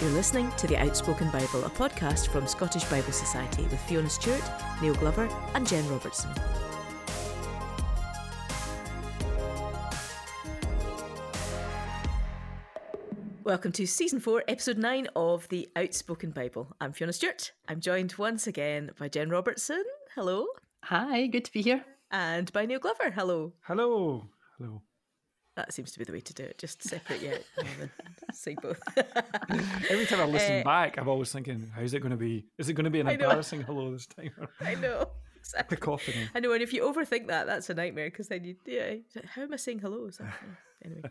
You're listening to The Outspoken Bible, a podcast from Scottish Bible Society with Fiona Stewart, Neil Glover, and Jen Robertson. Welcome to season four, episode nine of The Outspoken Bible. I'm Fiona Stewart. I'm joined once again by Jen Robertson. Hello. Hi, good to be here. And by Neil Glover. Hello. Hello. Hello. That seems to be the way to do it. Just separate you out and say both. Every time I listen Uh, back, I'm always thinking, how's it going to be? Is it going to be an embarrassing hello this time? I know. Exactly. cacophony? I know, and if you overthink that, that's a nightmare because then you, yeah, how am I saying hello? Is that- anyway,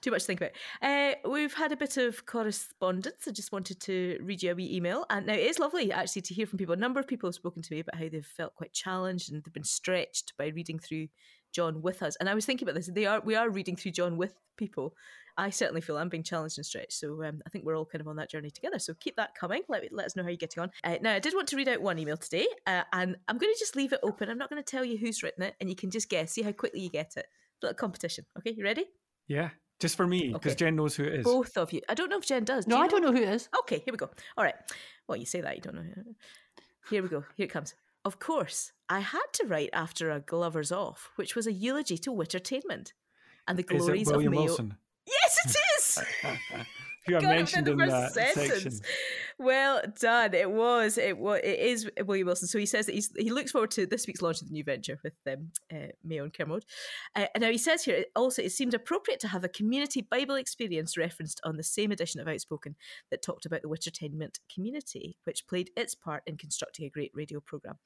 too much to think about. Uh, we've had a bit of correspondence. I just wanted to read you a wee email, and now it is lovely actually to hear from people. A number of people have spoken to me about how they've felt quite challenged and they've been stretched by reading through John with us. And I was thinking about this. They are we are reading through John with people. I certainly feel I'm being challenged and stretched. So um, I think we're all kind of on that journey together. So keep that coming. Let, me, let us know how you're getting on. Uh, now, I did want to read out one email today, uh, and I'm going to just leave it open. I'm not going to tell you who's written it, and you can just guess, see how quickly you get it. Little competition. Okay, you ready? Yeah, just for me, because Okay. Jen knows who it is. Both of you. I don't know if Jen does. Do No, you I don't know who it is. Okay, here we go. All right. Well, you say that, you don't know. Here we go. Here it comes. Of course, I had to write after a Glover's Off, which was a eulogy to Wittertainment and the glories of Mayo. Wilson? Yes, it is. who I mentioned in that section. Well done. It was. It was. It is William Wilson. So he says that he's, he looks forward to this week's launch of the new venture with um, uh, Mayo and Kermode. Uh, and now he says here also it seemed appropriate to have a community Bible experience referenced on the same edition of Outspoken that talked about the Wittertainment community, which played its part in constructing a great radio program.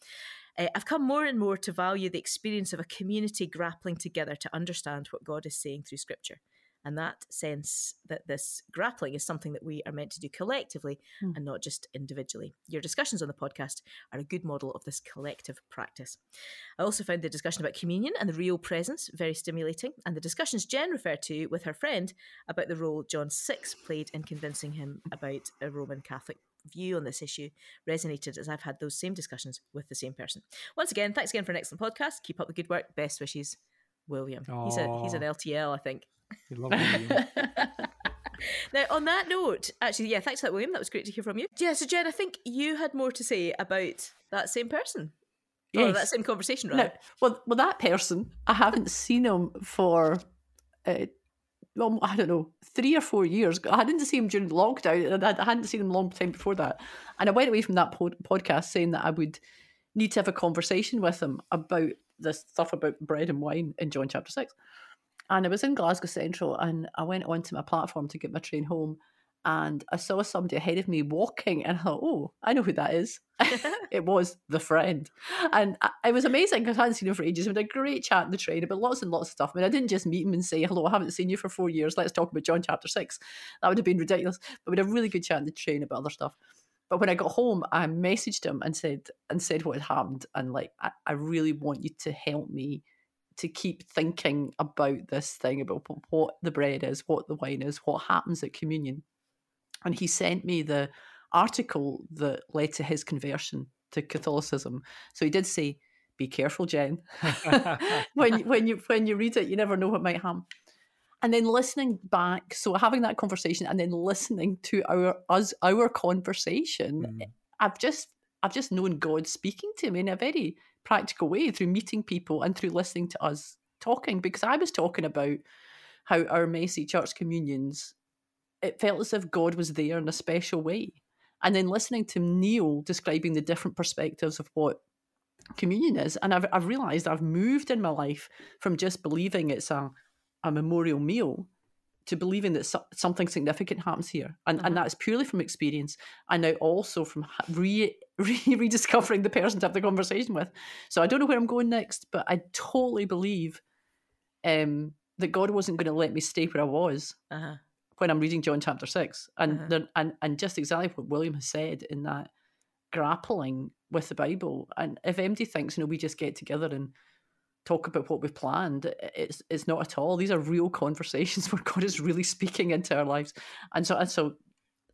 Uh, I've come more and more to value the experience of a community grappling together to understand what God is saying through Scripture. And that sense that this grappling is something that we are meant to do collectively Hmm. and not just individually. Your discussions on the podcast are a good model of this collective practice. I also found the discussion about communion and the real presence very stimulating, and the discussions Jen referred to with her friend about the role John 6 played in convincing him about a Roman Catholic view on this issue resonated as I've had those same discussions with the same person. Once again, thanks again for an excellent podcast. Keep up the good work. Best wishes, William. He's a he's an LTL, I think. You love William. Now, on that note, actually, yeah, thanks for that, William. That was great to hear from you. Yeah, so Jen, I think you had more to say about that same person. Or that same conversation, right? No, well, well, that person, I haven't seen him for, uh, well, I don't know, three or four years. I didn't see him during lockdown, and I I hadn't seen him a long time before that. And I went away from that pod- podcast saying that I would need to have a conversation with him about this stuff about bread and wine in John chapter six. And I was in Glasgow Central, and I went onto my platform to get my train home, and I saw somebody ahead of me walking, and I thought, oh, I know who that is. it was the friend. And it was amazing because I hadn't seen him for ages. We had a great chat in the train about lots and lots of stuff. I mean, I didn't just meet him and say, hello, I haven't seen you for four years. Let's talk about John chapter six. That would have been ridiculous. But we had a really good chat in the train about other stuff. But when I got home, I messaged him and said and said what had happened. And like, I, I really want you to help me to keep thinking about this thing about what the bread is, what the wine is, what happens at communion. And he sent me the article that led to his conversion to Catholicism. So he did say, "Be careful, Jen. when you- when you when you read it, you never know what might happen." And then listening back, so having that conversation, and then listening to our us our conversation, Mm. I've just I've just known God speaking to me in a very practical way through meeting people and through listening to us talking. Because I was talking about how our messy church communions, it felt as if God was there in a special way. And then listening to Neil describing the different perspectives of what communion is, and I've I've realised I've moved in my life from just believing it's a a memorial meal to believing that so- something significant happens here, and Mhm. and that's purely from experience, and now also from re, re rediscovering the person to have the conversation with. So I don't know where I'm going next, but I totally believe um, that God wasn't going to let me stay where I was Uh-huh. when I'm reading John chapter six, and Uh-huh. there- and and just exactly what William has said in that grappling with the Bible. And if MD thinks, you know, we just get together and talk about what we've planned, it's it's not at all. These are real conversations where God is really speaking into our lives, and so and so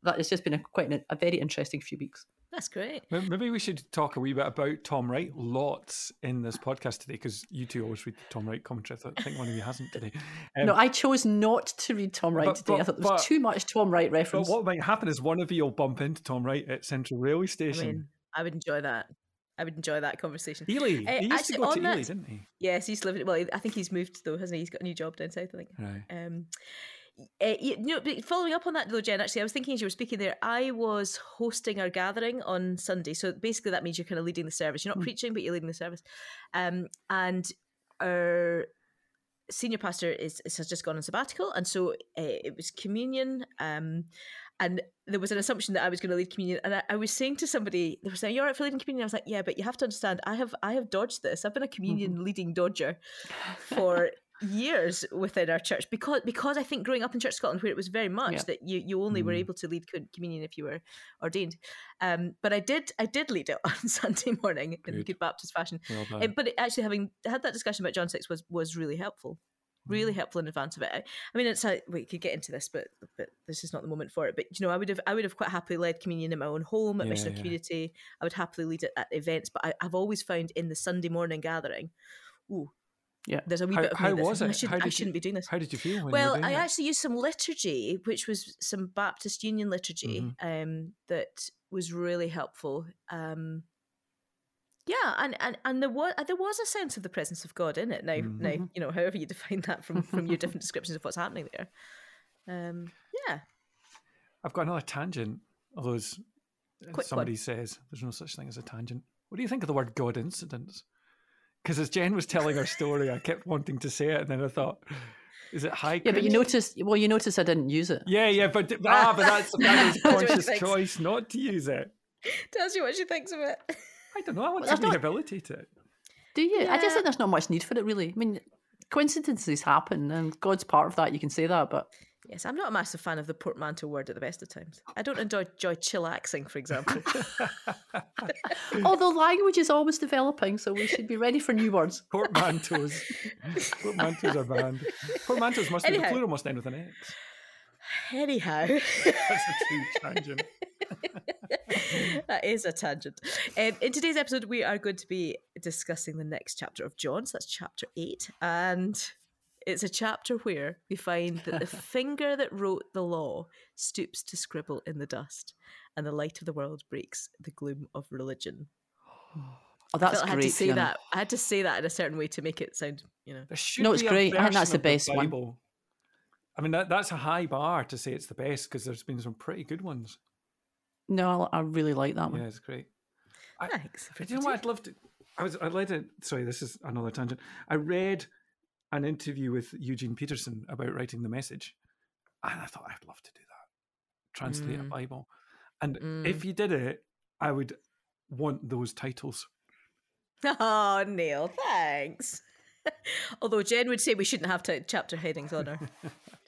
that has just been a quite an, a very interesting few weeks. That's great. Maybe we should talk a wee bit about Tom Wright. Lots in this podcast today because you two always read the Tom Wright commentary. I think one of you hasn't today. Um, no, I chose not to read Tom Wright But- today. I thought there was but- too much Tom Wright reference. But what might happen is one of you will bump into Tom Wright at Central Railway I Station. mean, I would enjoy that. I would enjoy that conversation. Ely. Uh, he used actually, to go to Ely, that- didn't he? Yes, he's living. Well, I think he's moved though, hasn't he? He's got a new job down south. I think. Right. Um, uh, you know, following up on that though, Jen, actually, I was thinking as you were speaking there, I was hosting our gathering on Sunday. So basically, that means you're kind of leading the service. You're not preaching, but you're leading the service. Um, and our senior pastor is, is has just gone on sabbatical, and so uh, it was communion. Um, and there was an assumption that I was going to lead communion, and I, I was saying to somebody, they were saying, "You're right for leading communion." I was like, "Yeah, but you have to understand, I have I have dodged this. I've been a communion leading dodger for years within our church because because I think growing up in Church Scotland, where it was very much Yeah. that you you only were Mm. able to lead communion if you were ordained. Um, but I did I did lead it on Sunday morning in Good. good Baptist fashion. Well Uh, but it, actually, having had that discussion about John six was was really helpful, really helpful in advance of it. I, I mean, it's a, we could get into this, but but this is not the moment for it. But you know, I would have I would have quite happily led communion in my own home at Yeah, Mission of yeah. Community. I would happily lead it at events, but I, I've always found in the Sunday morning gathering, ooh, Yeah. there's a wee How, bit of how was I, it? should, I shouldn't you, be doing this. How did you feel you Well, doing I it? actually used some liturgy, which was some Baptist Union liturgy, Mm-hmm. um, that was really helpful. Um, yeah, and, and, and there was there was a sense of the presence of God in it. Now, Mm-hmm. now you know, however you define that from from your different descriptions of what's happening there. Um, yeah, I've got another tangent. Although somebody one. says, there's no such thing as a tangent. What do you think of the word God incidents? Because as Jen was telling her story, I kept wanting to say it, and then I thought, is it high? yeah, but you noticed. Well, you noticed I didn't use it. Yeah, yeah, but ah, but that's that is a conscious choice not to use it. tells you what she thinks of it. I don't know. I want Well, that's to not- rehabilitate it. Do you? I just think there's not much need for it, really. I mean, coincidences happen, and God's part of that. You can say that, but Yes, I'm not a massive fan of the portmanteau word at the best of times. I don't enjoy, enjoy chillaxing, for example. although language is always developing, so we should be ready for new words. Portmanteaus. Portmanteaus are banned. Portmanteaus must be the plural must end with an X. Anyhow. That's a true tangent. that is a tangent. Um, in today's episode, we are going to be discussing the next chapter of John. So that's chapter eight. And it's a chapter where we find that the finger that wrote the law stoops to scribble in the dust, and the light of the world breaks the gloom of religion. Oh, I that's felt I had to say Fiona. that. I had to say that in a certain way to make it sound, you know. No, it's great. I think that's the of best one. Bible. I mean, that, that's a high bar to say it's the best because there's been some pretty good ones. No, I I really like that one. Yeah, it's great. I- Thanks. Do you know what I'd love to? I was I read it. Sorry, this is another tangent. I read an interview with Eugene Peterson about writing the message, and I thought I'd love to do that, translate a Mm. Bible, and Mm. if you did it, I would want those titles. Oh, Neil, thanks. Although Jen would say we shouldn't have to chapter headings on our.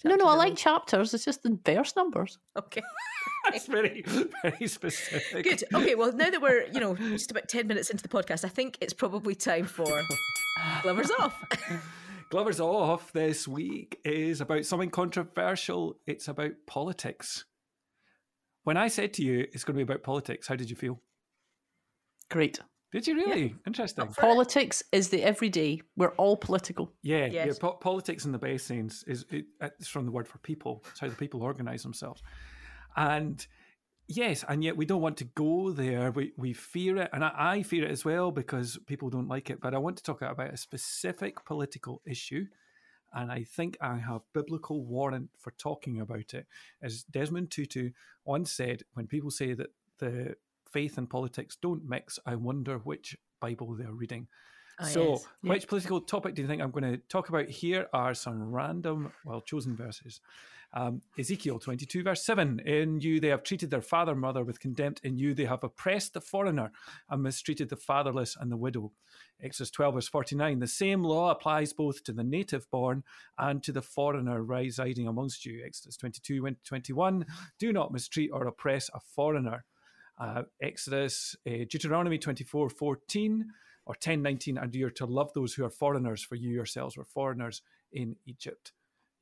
No, no, chapter I like chapters. It's just the verse numbers. Okay. That's very very specific. Good. Okay. Well, now that we're you know just about ten minutes into the podcast, I think it's probably time for Glover's off. Glover's off this week is about something controversial. It's about politics. When I said to you it's going to be about politics, how did you feel? Great. Did you really? Interesting. Politics is the everyday. We're all political. Yeah, yeah. Po- politics in the base sense is it, it's from the word for people. It's how the people organize themselves, and yes, and yet we don't want to go there. We we fear it, and I, I fear it as well because people don't like it. But I want to talk about a specific political issue, and I think I have biblical warrant for talking about it. As Desmond Tutu once said, when people say that the faith and politics don't mix, I wonder which Bible they're reading. Oh, so, yes. which political topic do you think I'm going to talk about? Here are some random, well chosen verses. Um, Ezekiel 22, verse 7 In you they have treated their father, mother with contempt. In you they have oppressed the foreigner and mistreated the fatherless and the widow. Exodus 12, verse 49 The same law applies both to the native born and to the foreigner residing amongst you. Exodus 22, 21 Do not mistreat or oppress a foreigner. Uh, Exodus, uh, Deuteronomy 24, 14 or 1019 and you're to love those who are foreigners for you yourselves were foreigners in egypt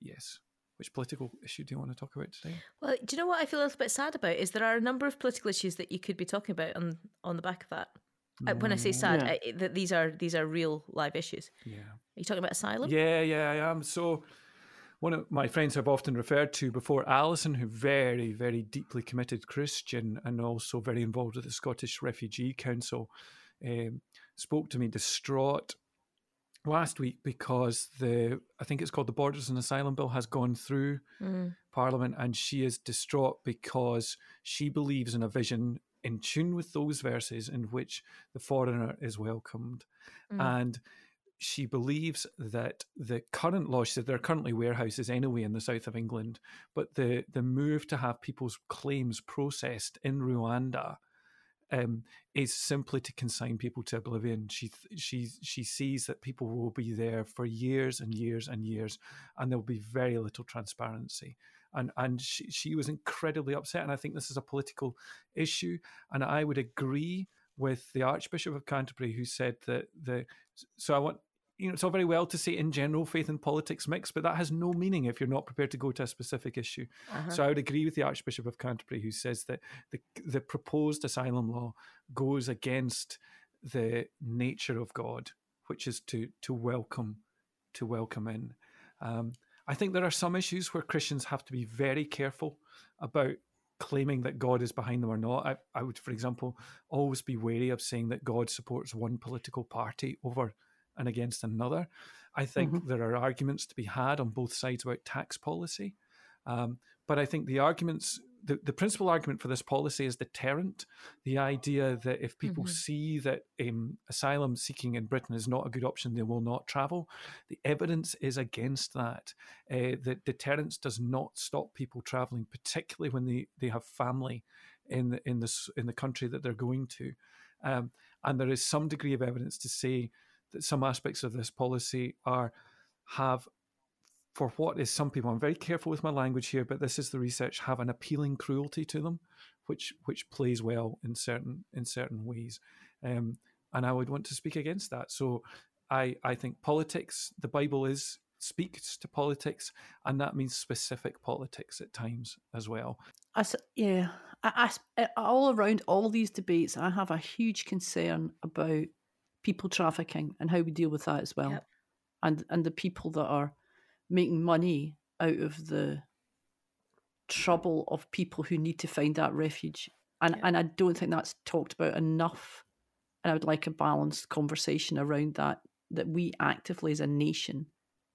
yes which political issue do you want to talk about today? Well, do you know what I feel a little bit sad about? Is there are a number of political issues that you could be talking about on on the back of that. Uh, when I say sad, Yeah. I, that these are these are real live issues. Yeah. Are you talking about asylum? Yeah, yeah, I am. So, one of my friends I've often referred to before, Alison, who very, very deeply committed Christian and also very involved with the Scottish Refugee Council, um, spoke to me distraught last week because the I think it's called the Borders and Asylum Bill has gone through Mm. Parliament, and she is distraught because she believes in a vision in tune with those verses in which the foreigner is welcomed, Mm. and she believes that the current law, she said there are currently warehouses anyway in the south of England, but the the move to have people's claims processed in Rwanda. Um, is simply to consign people to oblivion. She she she sees that people will be there for years and years and years, and there will be very little transparency and and she, she was incredibly upset and i think this is a political issue and i would agree with the archbishop of canterbury who said that the so i want you know it's all very well to say in general faith and politics mix but that has no meaning if you're not prepared to go to a specific issue Uh-huh. so i would agree with the archbishop of canterbury who says that the the proposed asylum law goes against the nature of god which is to to welcome to welcome in um, I think there are some issues where Christians have to be very careful about claiming that God is behind them or not. I, I would, for example, always be wary of saying that God supports one political party over and against another. I think there are arguments to be had on both sides about tax policy. Um, but I think the arguments, the, the principal argument for this policy is deterrent. The idea that if people Mhm. see that um, asylum seeking in Britain is not a good option, they will not travel. The evidence is against that. Uh, that deterrence does not stop people traveling, particularly when they, they have family in the, in this in the country that they're going to. Um, and there is some degree of evidence to say that some aspects of this policy are have for what is some people i'm very careful with my language here but this is the research have an appealing cruelty to them which which plays well in certain in certain ways. Um, and i would want to speak against that. So i i think politics the bible is speaks to politics and that means specific politics at times as well. I yeah, I, I all around all these debates, I have a huge concern about people trafficking and how we deal with that as well, Yep. and and the people that are making money out of the trouble of people who need to find that refuge, and Yep. and I don't think that's talked about enough, and I would like a balanced conversation around that. That we actively as a nation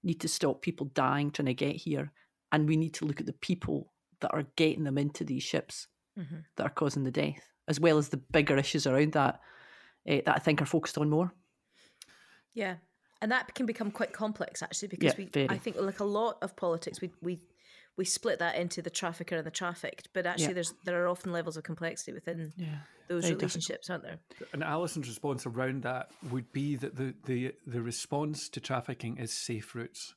need to stop people dying trying to get here, and we need to look at the people that are getting them into these ships Mhm. that are causing the death, as well as the bigger issues around that eh, that I think are focused on more. Yeah, and that can become quite complex actually because Yeah, we, very. I think, like a lot of politics, we we we split that into the trafficker and the trafficked, but actually, Yeah. there's there are often levels of complexity within Yeah. those Very difficult. relationships, aren't there? and Alison's response around that would be that the the, the response to trafficking is safe routes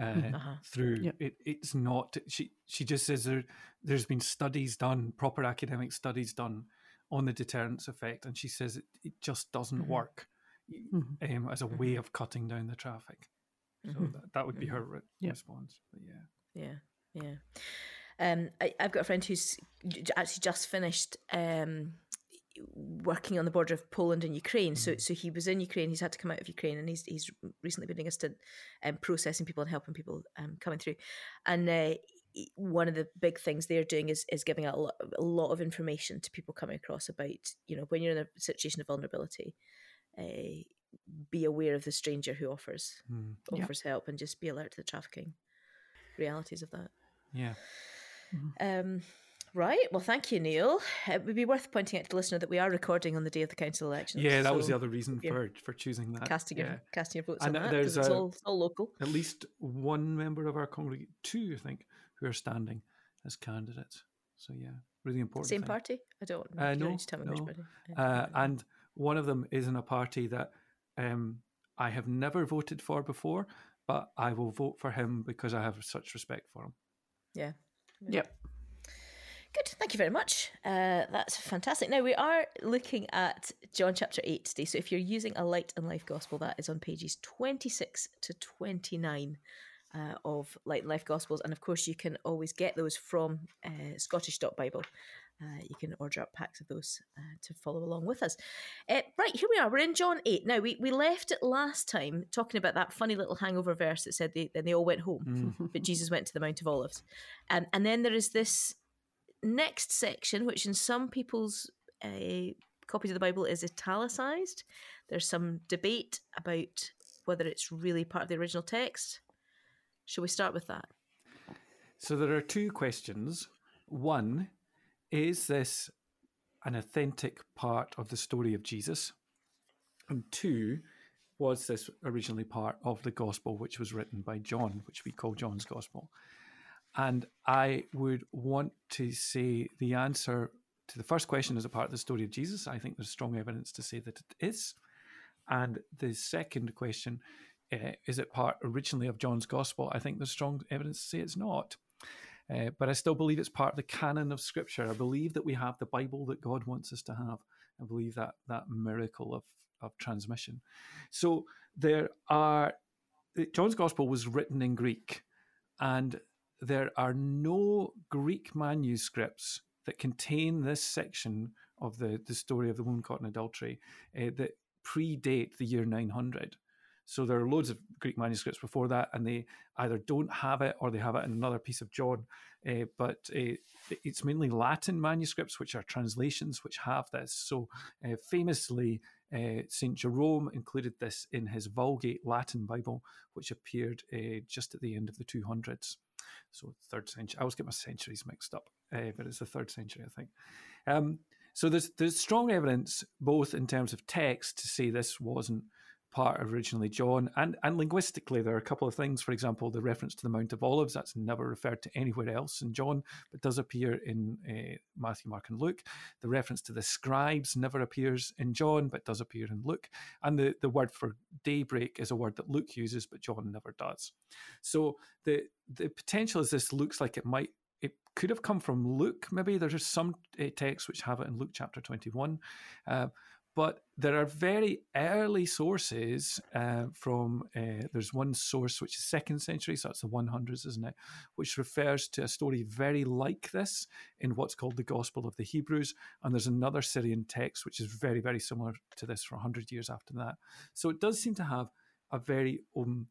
uh, Uh-huh. through. Yep. It, it's not. She she just says there there's been studies done, proper academic studies done on the deterrence effect, and she says it, it just doesn't Mhm. work Mhm. um, as a way of cutting down the traffic. So Mhm. that, that would be her re- Yeah. response. But yeah. Yeah, yeah. Um, I, I've got a friend who's actually just finished um, working on the border of Poland and Ukraine. So, so he was in Ukraine. He's had to come out of Ukraine, and he's he's recently been doing a stint um, processing people and helping people um, coming through. And uh, one of the big things they're doing is is giving out a lot, a lot of information to people coming across about you know when you're in a situation of vulnerability. Uh, be aware of the stranger who offers. Yeah. offers help, and just be alert to the trafficking realities of that. Yeah. Um, right. Well, thank you, Neil. It would be worth pointing out to the listener that we are recording on the day of the council elections. Yeah, that was the other reason for for choosing that. casting your yeah. casting your votes And on that because it's all, it's all local. At least one member of our congregation, two, I think, who are standing as candidates. So yeah, really important. Same thing. party? I don't. Uh, no, need to tell me which no. party. Uh, know. and one of them is in a party that um, I have never voted for before, but I will vote for him because I have such respect for him. yeah. Yep. Good. Thank you very much. Uh, that's fantastic. Now we are looking at John chapter eight today. So if you're using a light and life gospel, that is on pages twenty six to twenty nine. Uh, of Light and Life Gospels. And of course, you can always get those from uh, Scottish Bible. Uh, you can order up packs of those uh, to follow along with us. Uh, right, here we are. We're in John 8. Now, we, we left it last time talking about that funny little hangover verse that said they, then they all went home, Mm. but Jesus went to the Mount of Olives. Um, and then there is this next section, which in some people's uh, copies of the Bible is italicized. There's some debate about whether it's really part of the original text. Shall we start with that? So there are two questions. One, is this an authentic part of the story of Jesus? And two, was this originally part of the gospel which was written by John, which we call John's gospel? And I would want to say the answer to the first question is a part of the story of Jesus. I think there's strong evidence to say that it is. And the second question, uh, is it part originally of John's gospel? I think there's strong evidence to say it's not. Uh, but I still believe it's part of the canon of Scripture. I believe that we have the Bible that God wants us to have. I believe that that miracle of of transmission. So there are John's Gospel was written in Greek, and there are no Greek manuscripts that contain this section of the the story of the woman caught in adultery uh, that predate the year 900. So there are loads of Greek manuscripts before that, and they either don't have it or they have it in another piece of John. Uh, but uh, it's mainly Latin manuscripts, which are translations, which have this. So uh, famously, St. Jerome included this in his Vulgate Latin Bible, which appeared just at the end of the 200s. So third century. I always get my centuries mixed up, but it's the third century, I think. Um, so there's there's strong evidence both in terms of text to say this wasn't part originally John, and and linguistically there are a couple of things. For example, the reference to the Mount of Olives that's never referred to anywhere else in John, but does appear in uh, Matthew, Mark, and Luke. The reference to the scribes never appears in John, but does appear in Luke. And the the word for daybreak is a word that Luke uses, but John never does. So the the potential is this looks like it might it could have come from Luke. Maybe there's some uh, texts which have it in Luke chapter 21. Uh, but there are very early sources uh, from, uh, there's one source which is second century, so that's the 100s, isn't it? Which refers to a story very like this in what's called the Gospel of the Hebrews. And there's another Syrian text which is very, very similar to this for 100 years after that. So it does seem to have a very um,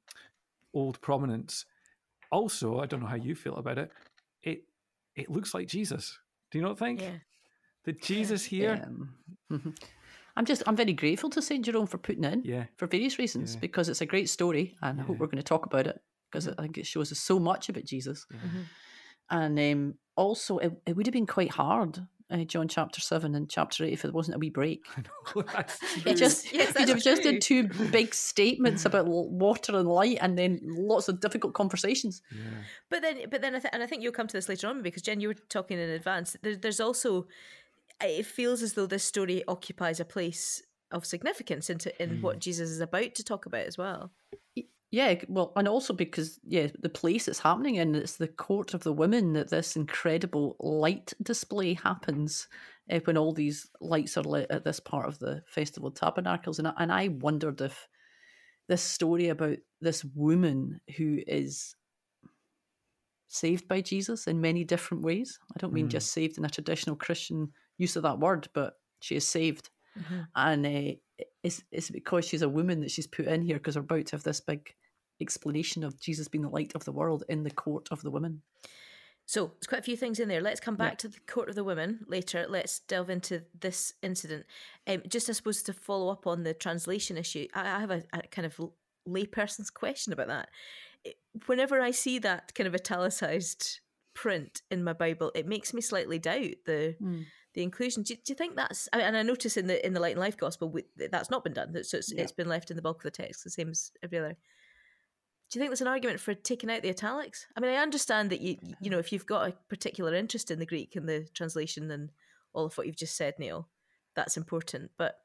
old prominence. Also, I don't know how you feel about it, it it looks like Jesus. Do you not think? Yeah. The Jesus here? Um, mhm. I'm just I'm very grateful to Saint Jerome for putting it in Yeah. for various reasons Yeah. because it's a great story and I hope we're going to talk about it because Mm-hmm. I think it shows us so much about Jesus. Mhm. And um, also, it, it would have been quite hard, uh, John chapter 7 and chapter 8, if it wasn't a wee break. I know. It just, Yes, you'd have just true. did two big statements about water and light and then lots of difficult conversations. yeah. But then, but then, I th- and I think you'll come to this later on because Jen, you were talking in advance. There, there's also, it feels as though this story occupies a place of significance into in what Jesus is about to talk about as well. Yeah, well, and also because, yeah, the place it's happening in, it's the court of the women that this incredible light display happens uh, when all these lights are lit at this part of the Festival of Tabernacles. And I, and I wondered if this story about this woman who is saved by Jesus in many different ways, I don't mean Mm. just saved in a traditional Christian use of that word, but she is saved Mm-hmm. and uh, it's, it's because she's a woman that she's put in here because we're about to have this big explanation of Jesus being the light of the world in the court of the women. So there's quite a few things in there. Let's come Yeah. back to the court of the women later. Let's delve into this incident. Um, just I suppose to follow up on the translation issue, I, I have a, a kind of layperson's question about that. It- Whenever I see that kind of italicized print in my Bible, it makes me slightly doubt the the inclusion. Do, do you think that's? I mean, and I notice in the in the Light and Life Gospel we, that's not been done. So it's, Yeah. it's been left in the bulk of the text, the same as every other. Do you think there's an argument for taking out the italics? I mean, I understand that you you know if you've got a particular interest in the Greek and the translation and all of what you've just said, Neil, that's important. But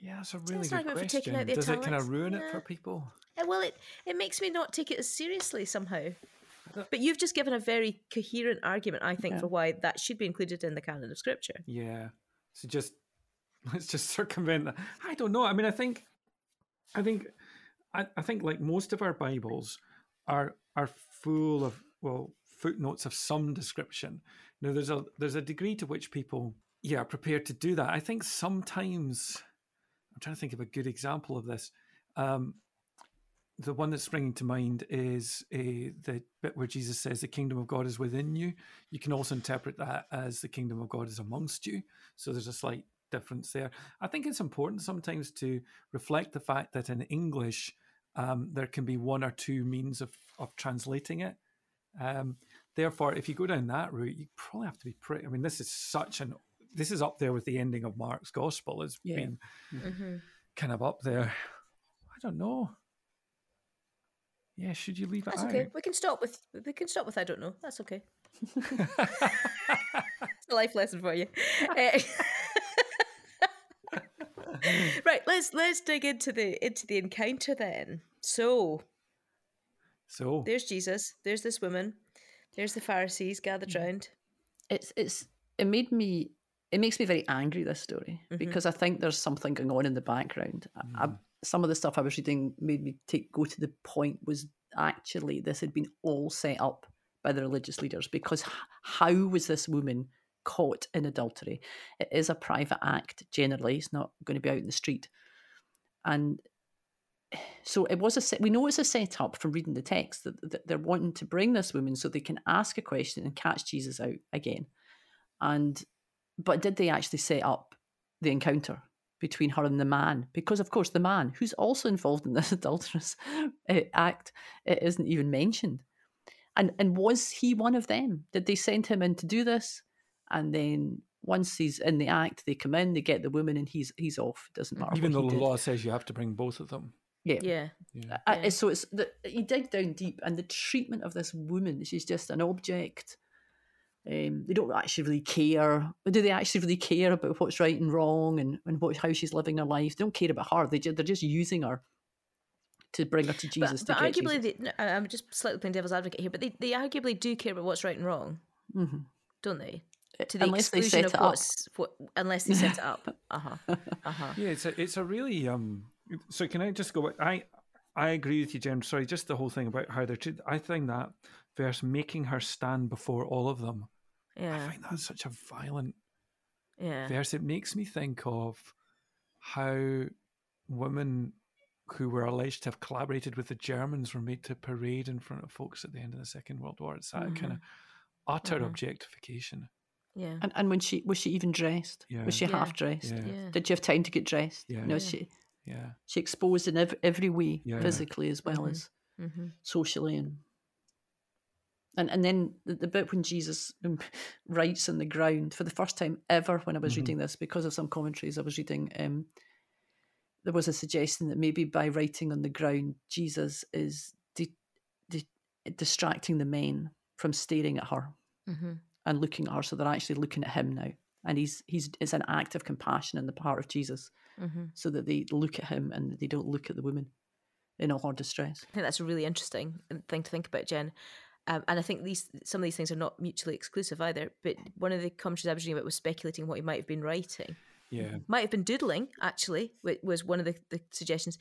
Yeah, that's a it's really good argument for taking question. out the Does it kind of italics. ruin it for people? uh, well, it it makes me not take it as seriously somehow. But you've just given a very coherent argument, I think, Yeah. for why that should be included in the canon of Scripture. Yeah. So just let's just circumvent that. I don't know. I mean, I think, I think, I, I think like most of our Bibles are are full of well footnotes of some description. Now there's a there's a degree to which people yeah are prepared to do that. I think sometimes I'm trying to think of a good example of this. Um, the one that's springing to mind is uh, the bit where Jesus says, "The kingdom of God is within you." You can also interpret that as the kingdom of God is amongst you. So there's a slight difference there. I think it's important sometimes to reflect the fact that in English um, there can be one or two means of of translating it. Um, therefore, if you go down that route, you probably have to be pretty. I mean, this is such an this is up there with the ending of Mark's gospel as Yeah. being Mm-hmm. kind of up there. I don't know. Yeah, should you leave it That's out? okay. We can stop with we can stop with I don't know. That's okay. It's a life lesson for you. Eh, right, let's let's dig into the into the encounter then. So so there's Jesus. There's this woman. There's the Pharisees gathered round. it's it's it made me it makes me very angry this story Mhm. because I think there's something going on in the background. I- I, some of the stuff I was reading made me take go to the point was actually this had been all set up by the religious leaders because how was this woman caught in adultery? It is a private act generally; it's not going to be out in the street, and so it was a set, we know it's a setup from reading the text that, that they're wanting to bring this woman so they can ask a question and catch Jesus out again. And but did they actually set up the encounter between her and the man? Because of course the man, who's also involved in this adulterous uh, act, it isn't even mentioned. And and was he one of them? Did they send him in to do this? And then once he's in the act, they come in, they get the woman, and he's he's off. Doesn't matter. even what though he the did. law says you have to bring both of them. yeah, Yeah. Yeah. uh, so it's the, you dig down deep, and the treatment of this woman, she's just an object. Um, they don't actually really care. Do they actually really care about what's right and wrong and, and what, how she's living her life? They don't care about her. They ju- they're just using her to bring her to Jesus. but, but to get arguably, Jesus. they, no, I'm just slightly playing devil's advocate here, but they, they arguably do care about what's right and wrong, Mhm. don't they? Uh, To the Unless they exclusion set of it up. what's what, unless they set it up. Uh huh. Uh huh. Yeah, it's a it's a really um. So can I just go? I I agree with you, Jen. Sorry, just the whole thing about how they're treated. I think that verse making her stand before all of them. I find that such a violent Yeah. verse. It makes me think of how women who were alleged to have collaborated with the Germans were made to parade in front of folks at the end of the Second World War. It's that kind of utter Mhm. objectification. Yeah. And, and when she was she even dressed? Yeah. Was she Yeah. half dressed? Yeah, Yeah. Did you have time to get dressed? Yeah. No, Yeah. she yeah. she exposed in every, every way, Yeah. physically as well Mhm. as Mm-hmm. socially and and and then the, the bit when Jesus um, writes on the ground for the first time ever when I was Mhm. reading this because of some commentaries I was reading um there was a suggestion that maybe by writing on the ground Jesus is di- di- distracting the men from staring at her Mm-hmm. and looking at her so they're actually looking at him now and he's he's it's an act of compassion in the part of Jesus Mm-hmm. so that they look at him and they don't look at the woman in all her distress I think that's a really interesting uh, thing to think about, Jen. Um, and I think these some of these things are not mutually exclusive either. But one of the commentaries I was reading about was speculating what he might have been writing. Yeah. Might have been doodling, actually, wa- was one of the, the suggestions.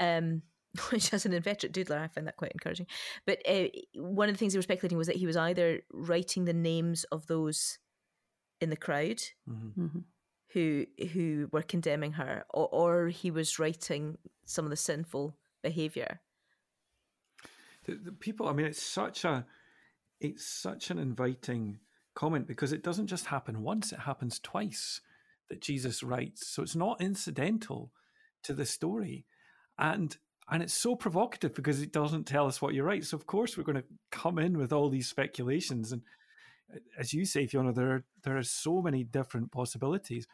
Um, which, as an inveterate doodler, I find that quite encouraging. But uh, one of the things they were speculating was that he was either writing the names of those in the crowd Mhm. hmm who who were condemning her, or, or he was writing some of the sinful behaviour. The, the people i mean it's such a it's such an inviting comment because it doesn't just happen once it happens twice that jesus writes. So it's not incidental to the story. And and it's so provocative because it doesn't tell us what you write so of course we're going to come in with all these speculations. And uh, as you say fiona there are there are so many different possibilities.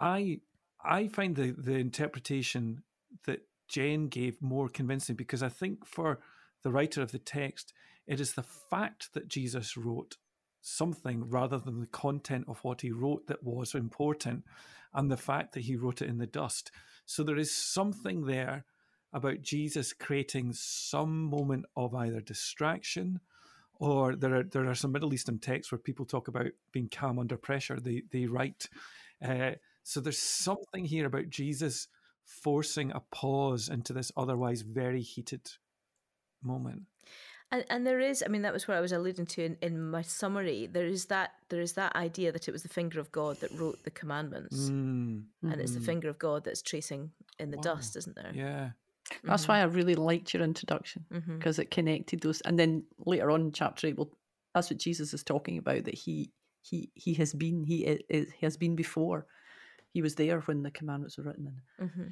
I i find the the interpretation that Jen gave more convincing because I think for the writer of the text, it is the fact that Jesus wrote something rather than the content of what he wrote that was important, and the fact that he wrote it in the dust. So there is something there about Jesus creating some moment of either distraction or there are there are some Middle Eastern texts where people talk about being calm under pressure. They they write. Uh, so there's something here about Jesus forcing a pause into this otherwise very heated moment. And, and there is, I mean, that was what I was alluding to in, in my summary. There is that there is that idea that it was the finger of God that wrote the commandments, Mm, and it's the Mhm. finger of God that's tracing in the Wow. dust, isn't there? yeah. That's why I really liked your introduction because it connected those. And then later on in chapter eight, well, that's what Jesus is talking about. That he he he has been he is, he has been before. He was there when the commandments were written. And hmm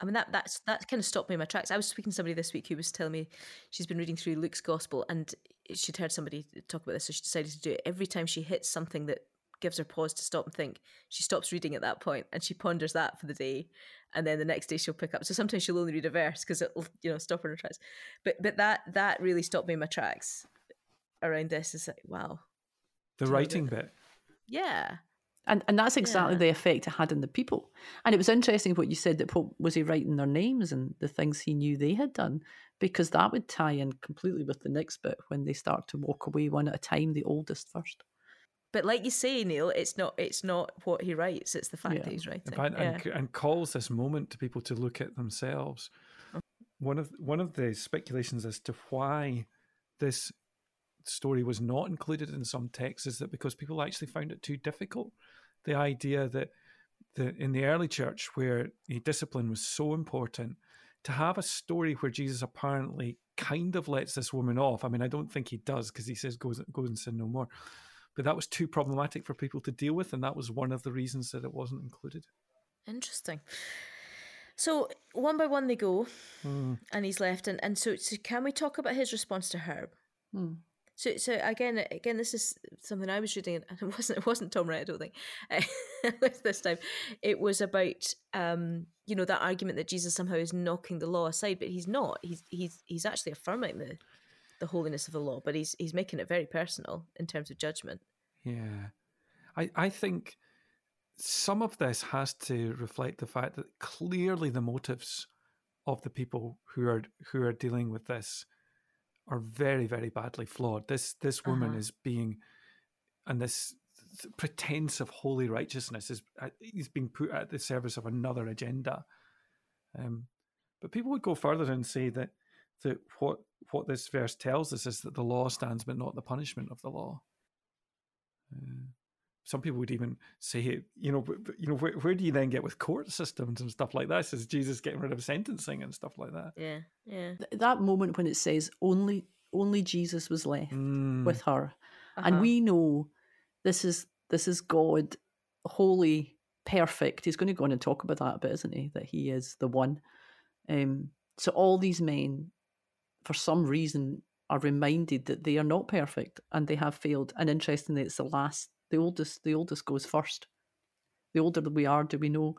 I mean that that's that kind of stopped me in my tracks. I was speaking to somebody this week who was telling me she's been reading through Luke's gospel and she'd heard somebody talk about this, so she decided to do it every time she hits something that gives her pause to stop and think. She stops reading at that point and she ponders that for the day, and then the next day she'll pick up. So sometimes she'll only read a verse because it'll you know stop her in her tracks. But but that that really stopped me in my tracks around this. Is like wow, The writing bit. yeah, and, and that's exactly Yeah. the effect it had on the people. And it was interesting what you said that Pope was he writing their names and the things he knew they had done, because that would tie in completely with the next bit when they start to walk away one at a time, the oldest first. but like you say, Neil, it's not it's not what he writes; it's the fact Yeah. that he's writing. In yeah. and, and calls this moment to people to look at themselves. Oh. One of one of the speculations as to why this story was not included in some texts is that because people actually found it too difficult. The idea that the in the early church, where a discipline was so important, to have a story where Jesus apparently kind of lets this woman off. I mean, I don't think he does because he says go go and sin no more. But that was too problematic for people to deal with, and that was one of the reasons that it wasn't included. Interesting. So one by one they go, Hmm. and he's left. And, and so, so can we talk about his response to Herb? Hmm. So so again again this is something I was reading and it wasn't it wasn't Tom Wright I don't think this time. It was about um you know that argument that Jesus somehow is knocking the law aside but he's not. He's he's he's actually affirming the the holiness of the law but he's he's making it very personal in terms of judgment. Yeah. I, I think some of this has to reflect the fact that clearly the motives of the people who are who are dealing with this are very, very badly flawed. This this woman Uh-huh. is being and this pretense of holy righteousness is uh, is being put at the service of another agenda. Um, but people would go further and say that that what what this verse tells us is that the law stands, but not the punishment of the law. Uh, some people would even say, you know, but- but, you know, where, where do you then get with court systems and stuff like this? Is Jesus getting rid of sentencing and stuff like that? yeah yeah Th- That moment when it says only only Jesus was left Mm, with her, Uh-huh. and we know this is this is God, holy, perfect. He's going to go on and talk about that a bit, isn't he? That he is the one. Um, so all these men, for some reason, are reminded that they are not perfect and they have failed. And interestingly, it's the last, the oldest, the oldest goes first. The older that we are, do we know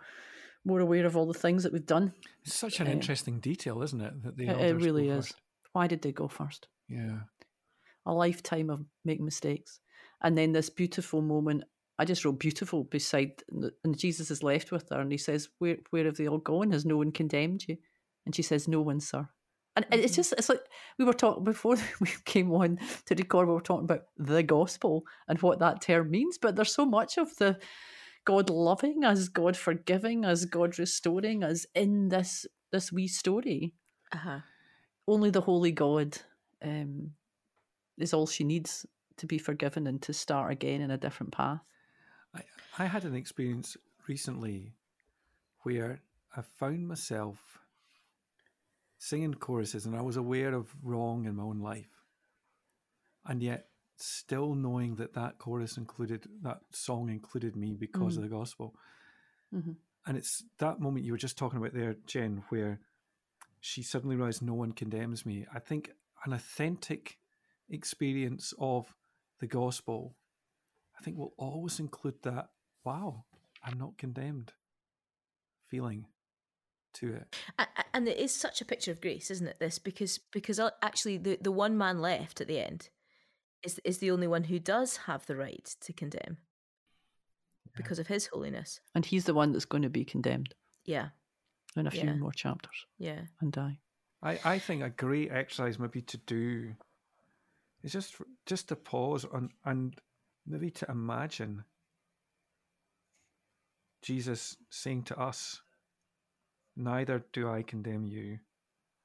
more aware of all the things that we've done? it's such an uh, interesting detail, isn't it? That the It- it really is. first. Why did they go first? Yeah. a lifetime of making mistakes. And then this beautiful moment, I just wrote beautiful beside, and Jesus is left with her and he says, Where, where have they all gone? Has no one condemned you? And she says, No one, sir. And and it's just, it's like we were talking before we came on to record, we were talking about the gospel and what that term means. But there's so much of the God loving as God forgiving as God restoring as in this this wee story uh-huh only the holy God um, is all she needs to be forgiven and to start again in a different path. I, I had an experience recently where I found myself singing choruses and I was aware of wrong in my own life. And yet, still knowing that that chorus included, that song included me because Mm. of the gospel. Mhm. And it's that moment you were just talking about there, Jen, where she suddenly realized no one condemns me. I think an authentic experience of the gospel, I think will always include that, wow, I'm not condemned feeling to it. A- a- and it is such a picture of grace isn't it this because because uh, actually the the one man left at the end is is the only one who does have the right to condemn because of his holiness And he's the one that's going to be condemned yeah in a few Yeah. more chapters yeah and die. I, I think a great exercise maybe to do is just just to pause on and maybe to imagine Jesus saying to us, Neither do I condemn you.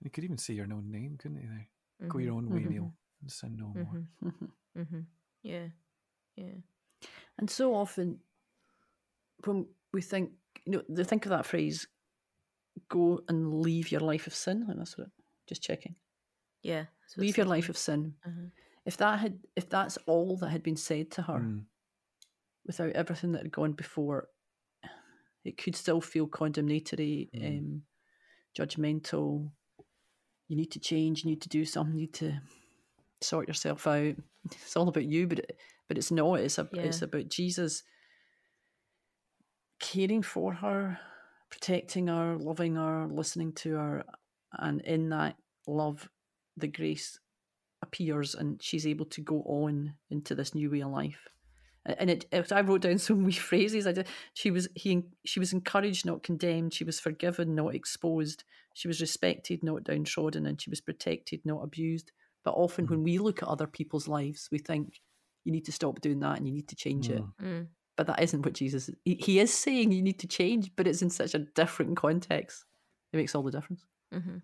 You could even say your own name, couldn't you? There? Go your own way, Mhm. Neil, and sin no more. Mm-hmm. Mm-hmm. Yeah. Yeah. And so often, when we think, you know, they think of that phrase, "Go and leave your life of sin." And that's what. Just checking. Yeah. that's Leave your life of sin. Uh-huh. If that had, if that's all that had been said to her, Mm. without everything that had gone before, it could still feel condemnatory, Mm. um, judgmental. You need to change. You need to do something. You need to sort yourself out. It's all about you, but it, but it's not. It's a, it's about Jesus caring for her, protecting her, loving her, listening to her, and in that love, the grace appears, and she's able to go on into this new way of life. A- And it, it- I wrote down some wee phrases. I did. She was he. She was encouraged, not condemned. She was forgiven, not exposed. She was respected, not downtrodden, and she was protected, not abused. But often, when we look at other people's lives, we think you need to stop doing that and you need to change it. Mm. Mm. But that isn't what Jesus. He, he is saying you need to change, but it's in such a different context. It makes all the difference. Mm-hmm.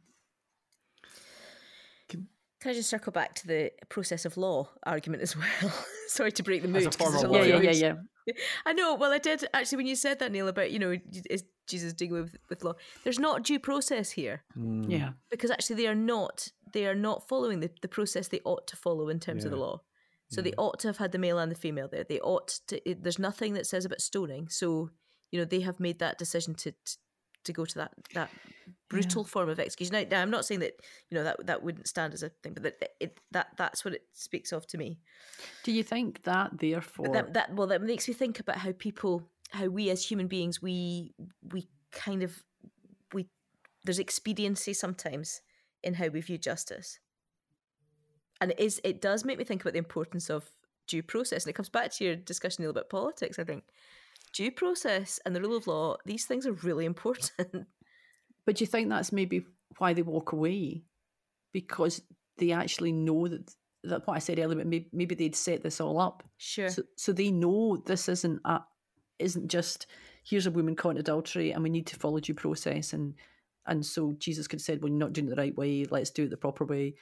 Can- Can I just circle back to the process of law argument as well? Sorry to break the As a mood. 'cause former a lot Yeah, yeah, yeah, yeah. I know. Well, I did actually when you said that, Neil, about you know, is Jesus dealing with with law? There's not due process here Mm. Yeah. because actually they are not they are not following the, the process they ought to follow in terms of the law. So they ought to have had the male and the female there. They ought to. It, there's nothing that says about stoning. So you know they have made that decision to to, to go to that that brutal form of execution. Now, now, I'm not saying that you know that that wouldn't stand as a thing, but that it that that's what it speaks of to me. Do you think that therefore? That, that well, that makes me think about how people, how we as human beings, we we kind of we there's expediency sometimes in how we view justice, and it is it does make me think about the importance of due process, and it comes back to your discussion a Neil, about politics. I think due process and the rule of law; these things are really important. But do you think that's maybe why they walk away? Because they actually know that that what I said earlier, maybe, maybe they'd set this all up. sure. So, so they know this isn't a, isn't just here's a woman caught in adultery and we need to follow due process and and so Jesus could have said, well, you're not doing it the right way. Let's do it the proper way.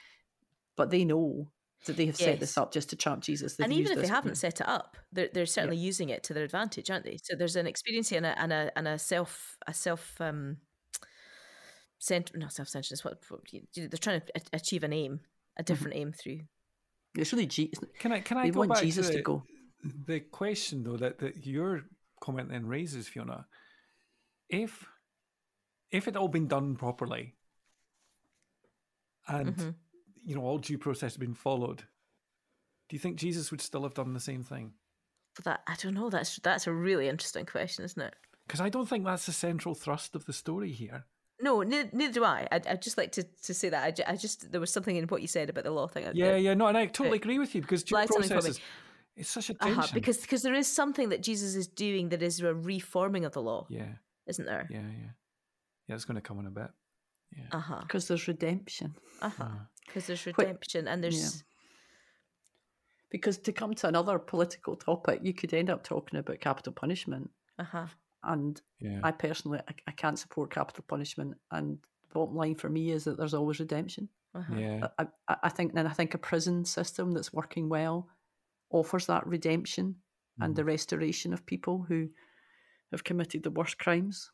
But they know that they have set this up just to trap Jesus. They've and even if they haven't set it up, they're, they're certainly using it to their advantage, aren't they? So there's an expediency and a and a and a self a self um cent not self centeredness. What, what you- you- they're trying to achieve an aim, a different aim through. it's really Jesus. Can I can I They go want back Jesus to, to the, go. the question though that, that your comment then raises, Fiona? If if it all been done properly and Mhm. you know all due process had been followed, do you think Jesus would still have done the same thing? But that I don't know. That's that's a really interesting question, isn't it? Because I don't think that's the central thrust of the story here. No, neither, neither do I. I'd, I'd just like to, to say that. I, I just there was something in what you said about the law thing. Yeah, yeah, no, and I totally agree with you because due flagged something for process is it's such a tension. Uh-huh, because because there is something that Jesus is doing that is a reforming of the law, yeah, isn't there? yeah, yeah, yeah. It's going to come in a bit. Yeah. Uh huh. Because there's redemption. Uh huh. Ah. Because there's Wh- redemption and there's Because to come to another political topic, you could end up talking about capital punishment. uh huh. And yeah. I personally, I, I can't support capital punishment. And the bottom line for me is that there's always redemption. Uh-huh. yeah. I, I, I think, and I think a prison system that's working well offers that redemption and the restoration of people who have committed the worst crimes.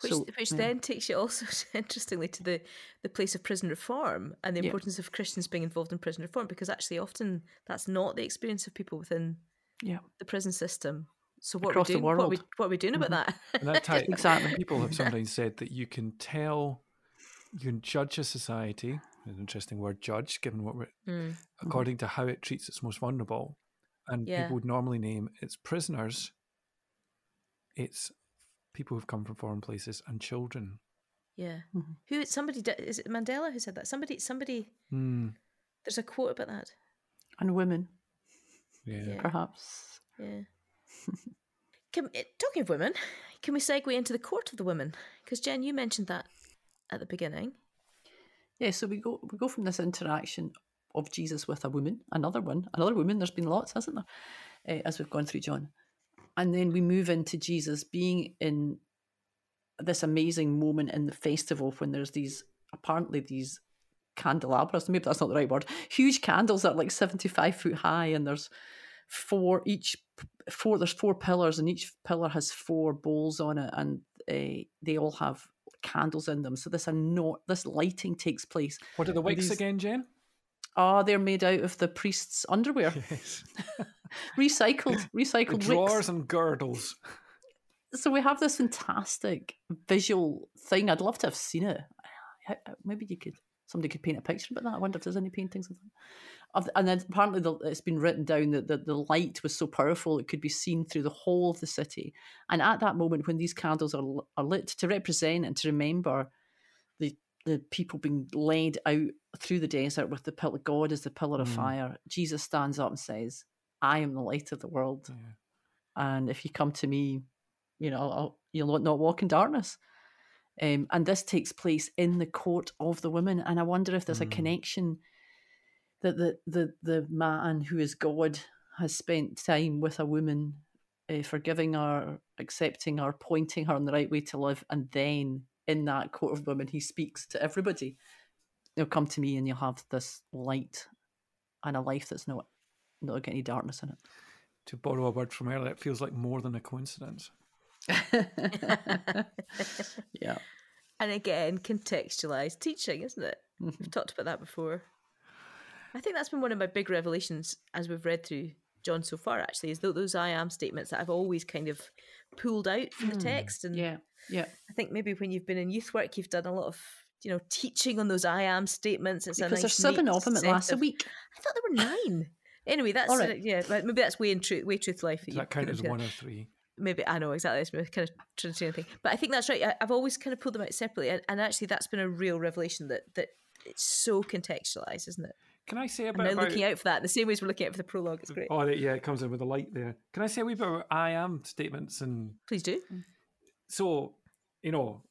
Which, So, which yeah. then takes you also, interestingly, to the, the place of prison reform and the Yeah. importance of Christians being involved in prison reform, because actually often that's not the experience of people within Yeah, the prison system. So what Across are the we doing? What are we, world. Mm-hmm. what are we doing about that? And that type, Exactly. People have sometimes said that you can tell, you can judge a society. An interesting word, judge, given what we're Mm, according to how it treats its most vulnerable, and Yeah. people would normally name its prisoners. It's people who've come from foreign places and children. yeah. Mhm. Who? Somebody is it Mandela who said that? Somebody. Somebody. Hmm. There's a quote about that. and women, yeah. Yeah. perhaps. Yeah. Can, eh, talking of women, can we segue into the court of the women? Because Jen, you mentioned that at the beginning. Yeah, so we go we go from this interaction of Jesus with a woman, another one, another woman. There's been lots, hasn't there, uh, as we've gone through John, and then we move into Jesus being in this amazing moment in the festival when there's these apparently these candelabras, maybe that's not the right word, huge candles that are like 75 foot high, and there's four each four there's four pillars and each pillar has four bowls on it and uh, they all have candles in them so this not this lighting takes place What are the wicks these- again, Jen? oh they're made out of the priest's underwear Yes. recycled The recycled drawers wicks and girdles. so we have this fantastic visual thing i'd love to have seen it maybe you could somebody could paint a picture about that i wonder if there's any paintings of that and then apparently the, it's been written down that the, the light was so powerful it could be seen through the whole of the city. And at that moment, when these candles are, are lit to represent and to remember the the people being led out through the desert with the pillar, God is the pillar of Mm. fire. Jesus stands up and says, "I am the light of the world, Yeah. and if you come to me, you know I'll, you'll not walk in darkness." Um, and this takes place in the court of the women, and I wonder if there's a Mm. connection that the the the man who is God has spent time with a woman, uh, forgiving her, accepting her, pointing her on the right way to live, and then in that court of women, he speaks to everybody. You'll come to me, and you'll have this light and a life that's not not got any darkness in it. To borrow a word from earlier, it feels like more than a coincidence. yeah. and again, contextualized teaching, isn't it? Mhm. We've talked about that before. I think that's been one of my big revelations as we've read through John so far, actually, is tho- those I am statements that I've always kind of pulled out from the Hmm. text. And Yeah. Yeah. I think maybe when you've been in youth work, you've done a lot of, you know, teaching on those I am statements. It's Because nice, there's seven of them. It set lasts a week. I thought there were nine. Anyway, that's All uh, yeah. Maybe that's way in truth, way truth life. Does you that count as one or three? Maybe I know exactly. It's my kind of Trinitarian thing, but I think that's right. I, I've always kind of pulled them out separately, and, and actually, that's been a real revelation that that it's so contextualized, isn't it? Can I say a And bit now about... looking out for that, the same way as we're looking out for the prologue, it's great. Oh, yeah, it comes in with a light there. Can I say a wee bit about I am statements and Please do. Mm. so you know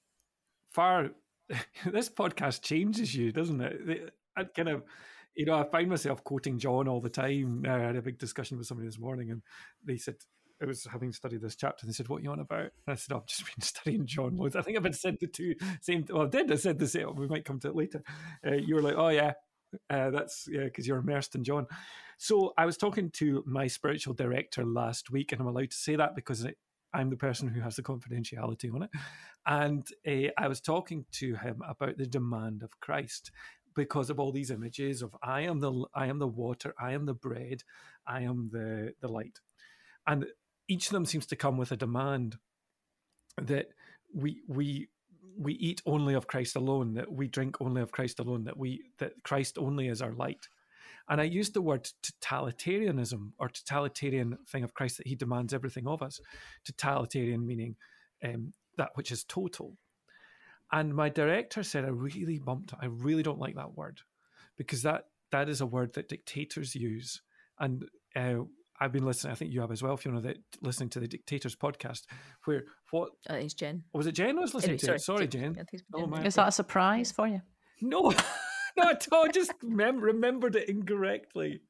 far this podcast changes you doesn't it i kind of you know i find myself quoting john all the time i had a big discussion with somebody this morning and they said I was having studied this chapter. and They said, "What are you on about?" And I said, "I've just been studying John loads." I think I've been said the two same. Well, I did. I said the same. We might come to it later. Uh, you were like, "Oh yeah, uh, that's yeah," because you're immersed in John. So I was talking to my spiritual director last week, and I'm allowed to say that because I'm the person who has the confidentiality on it. And uh, I was talking to him about the demand of Christ because of all these images of I am the I am the water, I am the bread, I am the the light, and each of them seems to come with a demand that we we we eat only of Christ alone, that we drink only of Christ alone, that we that Christ only is our light. And I used the word totalitarianism or totalitarian thing of Christ that he demands everything of us. Totalitarian meaning um, that which is total. And my director said, I really bumped, I really don't like that word because that that is a word that dictators use. And uh, I've been listening, I think you have as well, If Fiona, that listening to the Dictators podcast, where what uh, I think it's Jen. was it Jen I was listening Anyway, to? Sorry, Jen. I think it's Oh, Jen. man. Is that a surprise for you? No, not at all. Just mem- remembered it incorrectly.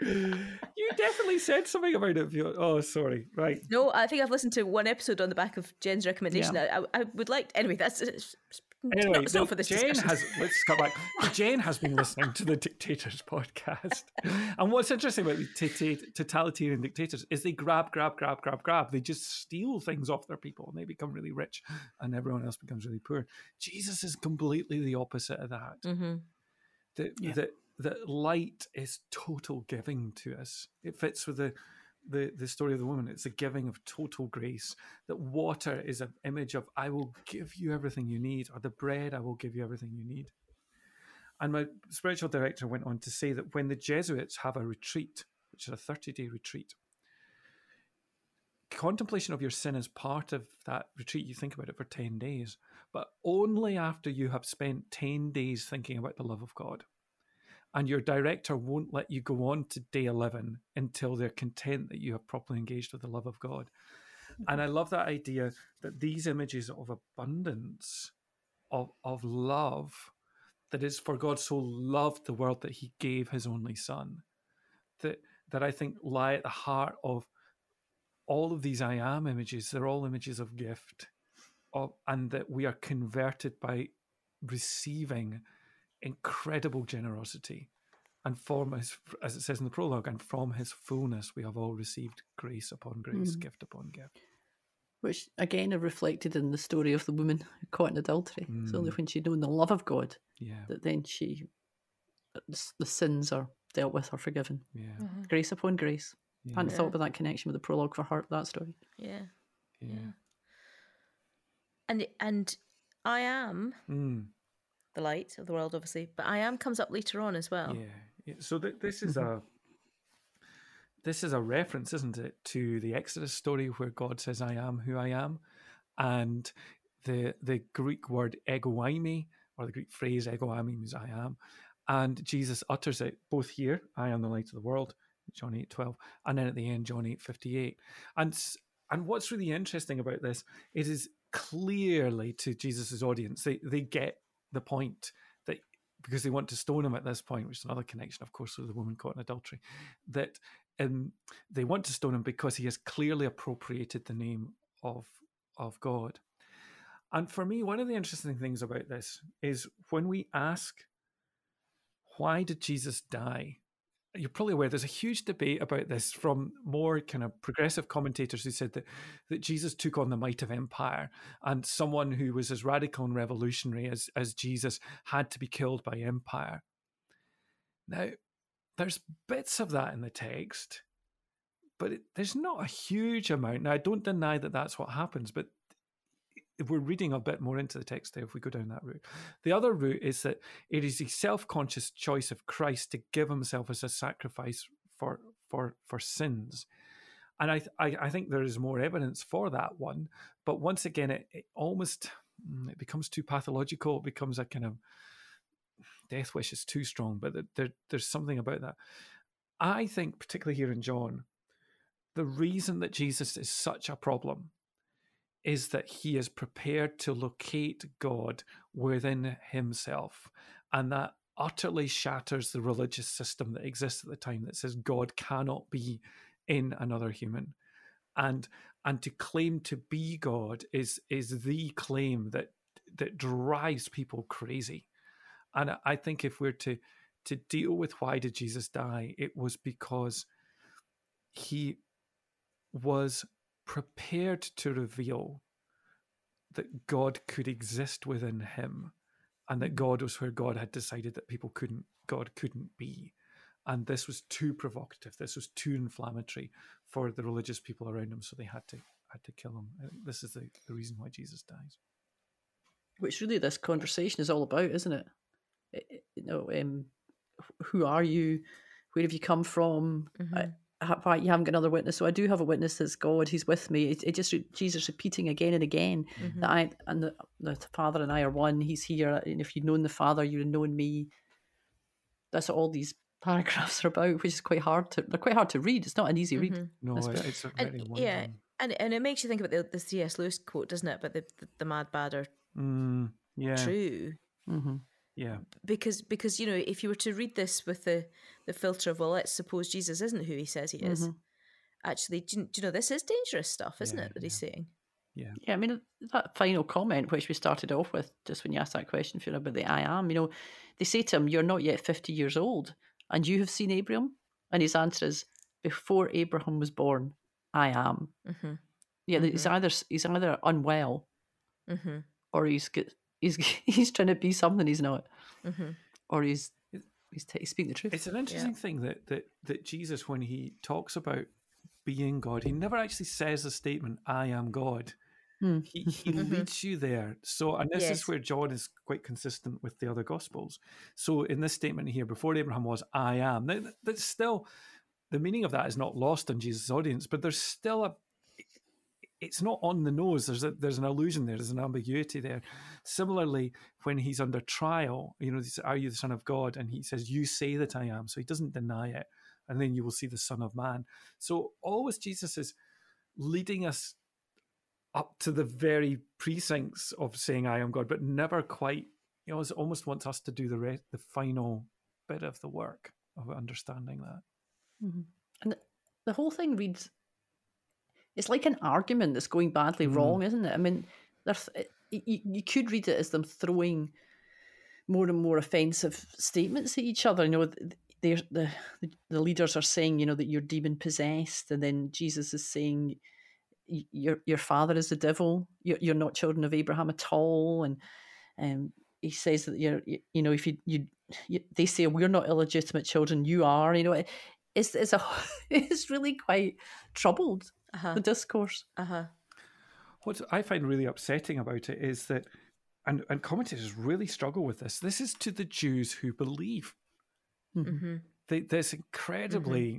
You definitely said something about it. Fiona. Oh, sorry. Right. No, I think I've listened to one episode on the back of Jen's recommendation. I, I, I would like anyway. That's it's, it's Anyway, the- for this Jane discussion. has. Let's cut back. Jane has been listening to the Dictators podcast, and what's interesting about totalitarian dictators is they grab, grab, grab, grab, grab. They just steal things off their people, and they become really rich, and everyone else becomes really poor. Jesus is completely the opposite of that. hmm that Yeah. that that light is total giving to us. It fits with the the the story of the woman. It's a giving of total grace. That water is an image of I will give you everything you need, or the bread I will give you everything you need. And my spiritual director went on to say that when the Jesuits have a retreat, which is a 30 day retreat, contemplation of your sin is part of that retreat. You think about it for 10 days, but only after you have spent 10 days thinking about the love of God. And your director won't let you go on to day 11 until they're content that you have properly engaged with the love of God. And I mm-hmm. love that idea that these images of abundance, of, of love, that is for God so loved the world that he gave his only son, that, that I think lie at the heart of all of these I am images. They're all images of gift, of, and that we are converted by receiving incredible generosity. And from his, as it says in the prologue, and from his fullness we have all received grace upon grace, Mm. gift upon gift. Which again are reflected in the story of the woman caught in adultery. It's only Mm. when she'd known the love of God Yeah, that then she the the sins are dealt with or forgiven. yeah, Mm-hmm. Grace upon grace. yeah, hadn't Yeah. thought about that connection with the prologue for her that story. Yeah. yeah. Yeah. And and I am Mm. The light of the world, obviously, but I am comes up later on as well. Yeah. So th- this is Mm-hmm. a this is a reference, isn't it, to the Exodus story where God says, "I am who I am," and the the Greek word ego eimi or the Greek phrase ego eimi means "I am," and Jesus utters it both here, "I am the light of the world," John eight twelve, and then at the end, John eight fifty eight, and and what's really interesting about this, it is clearly to Jesus's audience, they they get the point that because they want to stone him at this point, which is another connection, of course, with the woman caught in adultery, that um, they want to stone him because he has clearly appropriated the name of of God. And for me, one of the interesting things about this is when we ask, why did Jesus die? You're probably aware there's a huge debate about this from more kind of progressive commentators who said that, that Jesus took on the might of empire and someone who was as radical and revolutionary as, as Jesus had to be killed by empire. Now, there's bits of that in the text, but it, there's not a huge amount. Now, I don't deny that that's what happens, but we're reading a bit more into the text there if we go down that route. The other route is that it is the self-conscious choice of Christ to give himself as a sacrifice for for for sins. And I, I, I think there is more evidence for that one. But once again, it, it almost mm, it becomes too pathological. It becomes a kind of death wish is too strong, but there, there's something about that. I think, particularly here in John, the reason that Jesus is such a problem is that he is prepared to locate God within himself. And that utterly shatters the religious system that exists at the time that says God cannot be in another human. And and to claim to be God is is the claim that that drives people crazy. And I think if we're to to deal with why did Jesus die, it was because he was prepared to reveal that God could exist within him and that God was where God had decided that people couldn't God couldn't be. And this was too provocative. This was too inflammatory for the religious people around him, so they had to had to kill him. I think this is the, the reason why Jesus dies. Which really this conversation is all about, isn't it? It- it- you know, um, who are you? Where have you come from? Mhm. I, ha- why you haven't got another witness? So I do have a witness that's God. He's with me. It, it just Jesus repeating again and again Mhm. that I and the, the Father and I are one. He's here, and if you'd known the Father, you'd have known me. That's what all these paragraphs are about, which is quite hard to. They're quite hard to read. It's not an easy read. Mhm. No, That's it's a And, yeah, wondering- and and it makes you think about the, the C.S. Lewis quote, doesn't it? But the the, the mad, bad, or Mm, yeah, true. Mm-hmm. Yeah, Because because you know, if you were to read this with the the filter of well, let's suppose Jesus isn't who he says he is. Mhm. Actually, do you, do you know this is dangerous stuff, isn't Yeah, it? That he's saying. yeah. Yeah, I mean that final comment, which we started off with, just when you asked that question, Fiona, about the I am. You know, they say to him, "You're not yet fifty years old, and you have seen Abraham," and his answer is, "Before Abraham was born, I am." Mm-hmm. Yeah, he's either he's either unwell Mm-hmm. or he's get, he's he's trying to be something he's not, Mm-hmm. or he's he's, t- he's speaking the truth. It's an interesting thing that that that Jesus, when he talks about being God, he never actually says the statement "I am God." Hmm. He he Mhm. leads you there. So, and this Yes. is where John is quite consistent with the other Gospels. So, in this statement here, before Abraham was, "I am." Now, that's still the meaning of that is not lost on Jesus' audience, but there's still a it's not on the nose. There's a, there's an illusion there. There's an ambiguity there. Similarly, when he's under trial, you know, "Are you the Son of God?" and he says, "You say that I am." So he doesn't deny it, and then you will see the Son of Man. So always Jesus is leading us up to the very precincts of saying, "I am God," but never quite. Know, it almost wants us to do the rest, the final bit of the work of understanding that. Mhm. And the whole thing reads, it's like an argument that's going badly Mm. wrong, isn't it? I mean, there's, it, you, you could read it as them throwing more and more offensive statements at each other. You know, they're, the the leaders are saying, you know, that you're demon possessed, and then Jesus is saying, your your father is the devil. You're, you're not children of Abraham at all, and um, he says that you're, you know, if you, you, you they say we're not illegitimate children, you are. You know, it's it's a it's really quite troubled uh-huh. the discourse. Uh huh. What I find really upsetting about it is that, and and commentators really struggle with this. This is to the Jews who believe. Mm-hmm. mm-hmm. They, this incredibly mm-hmm.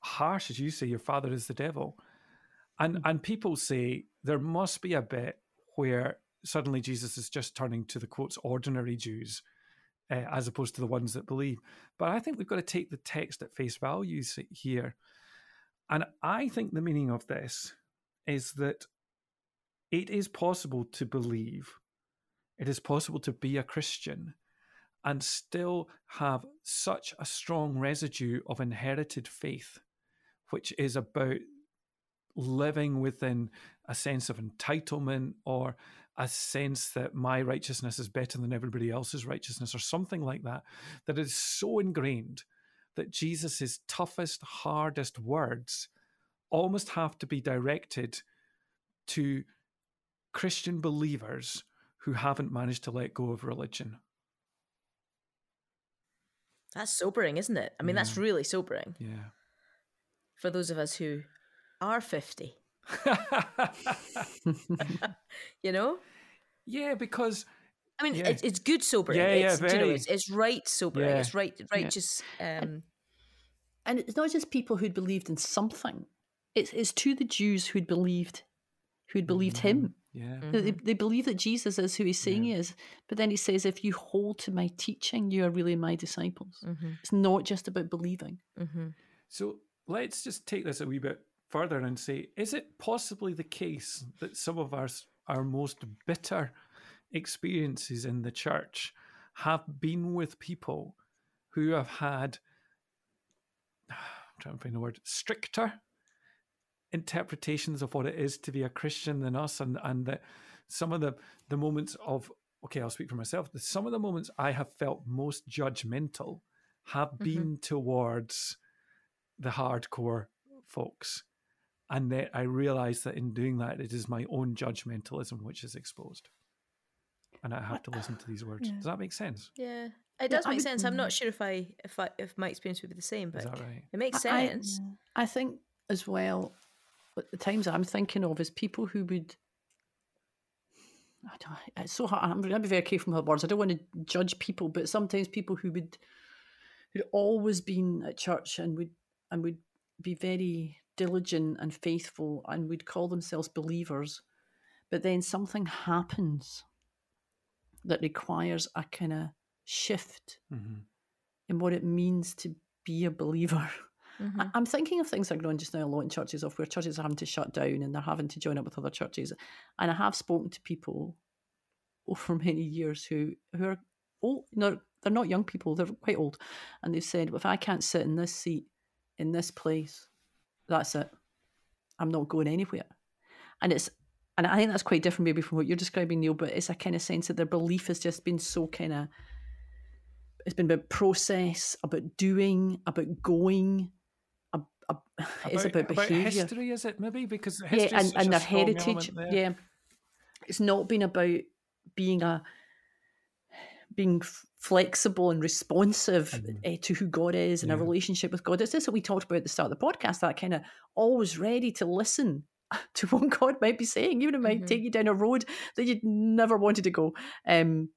harsh, as you say, your father is the devil, and mm-hmm. and people say there must be a bit where suddenly Jesus is just turning to the quotes ordinary Jews uh, as opposed to the ones that believe. But I think we've got to take the text at face value here. And I think the meaning of this is that it is possible to believe, it is possible to be a Christian and still have such a strong residue of inherited faith, which is about living within a sense of entitlement or a sense that my righteousness is better than everybody else's righteousness or something like that, that is so ingrained that Jesus' toughest, hardest words almost have to be directed to Christian believers who haven't managed to let go of religion. That's sobering, isn't it? I mean, yeah. that's really sobering. Yeah. For those of us who are 50. you know? Yeah, because I mean, yeah. it's, it's good sobering. Yeah, it's, yeah, very. You know, it's, it's right sobering. Yeah. It's right, right. Yeah. Just um, and it's not just people who'd believed in something. It's it's to the Jews who'd believed, who'd believed mm-hmm. him. Yeah, mm-hmm. they, they believe that Jesus is who he's saying he is. But then he says, "If you hold to my teaching, you are really my disciples." Mm-hmm. It's not just about believing. Mm-hmm. So let's just take this a wee bit further and say, is it possibly the case that some of our, our most bitter experiences in the church have been with people who have had, I'm trying to find the word, stricter interpretations of what it is to be a Christian than us, and, and that some of the, the moments of, okay, I'll speak for myself, some of the moments I have felt most judgmental have mm-hmm. been towards the hardcore folks and that I realize that in doing that, it is my own judgmentalism which is exposed. And I have to listen to these words. Yeah. Does that make sense? Yeah, it does yeah, make sense. I'm not sure if I if I if my experience would be the same, but right? it makes sense. I, I think as well. But the times I'm thinking of is people who would I don't, it's so hard. I'm going to be very careful with my words. I don't want to judge people, but sometimes people who would who'd always been at church and would and would be very diligent and faithful and would call themselves believers, but then something happens that requires a kind of shift mm-hmm. in what it means to be a believer. Mm-hmm. I'm thinking of things that are going just now a lot in churches of where churches are having to shut down and they're having to join up with other churches. And I have spoken to people over many years who who are old, they're, they're not young people, they're quite old. And they've said, well, if I can't sit in this seat in this place, that's it. I'm not going anywhere. And it's and I think that's quite different maybe from what you're describing, Neil, but it's a kind of sense that their belief has just been so kind of it's been about process, about doing, about going, a, a, it's about, about behavior. history, is it maybe? Because yeah, and, and their heritage. Yeah, it's not been about being a being flexible and responsive mm-hmm. uh, to who God is and yeah. a relationship with God. It's this what we talked about at the start of the podcast, that kind of always ready to listen to what God might be saying, even if it might mm-hmm. take you down a road that you'd never wanted to go. Um,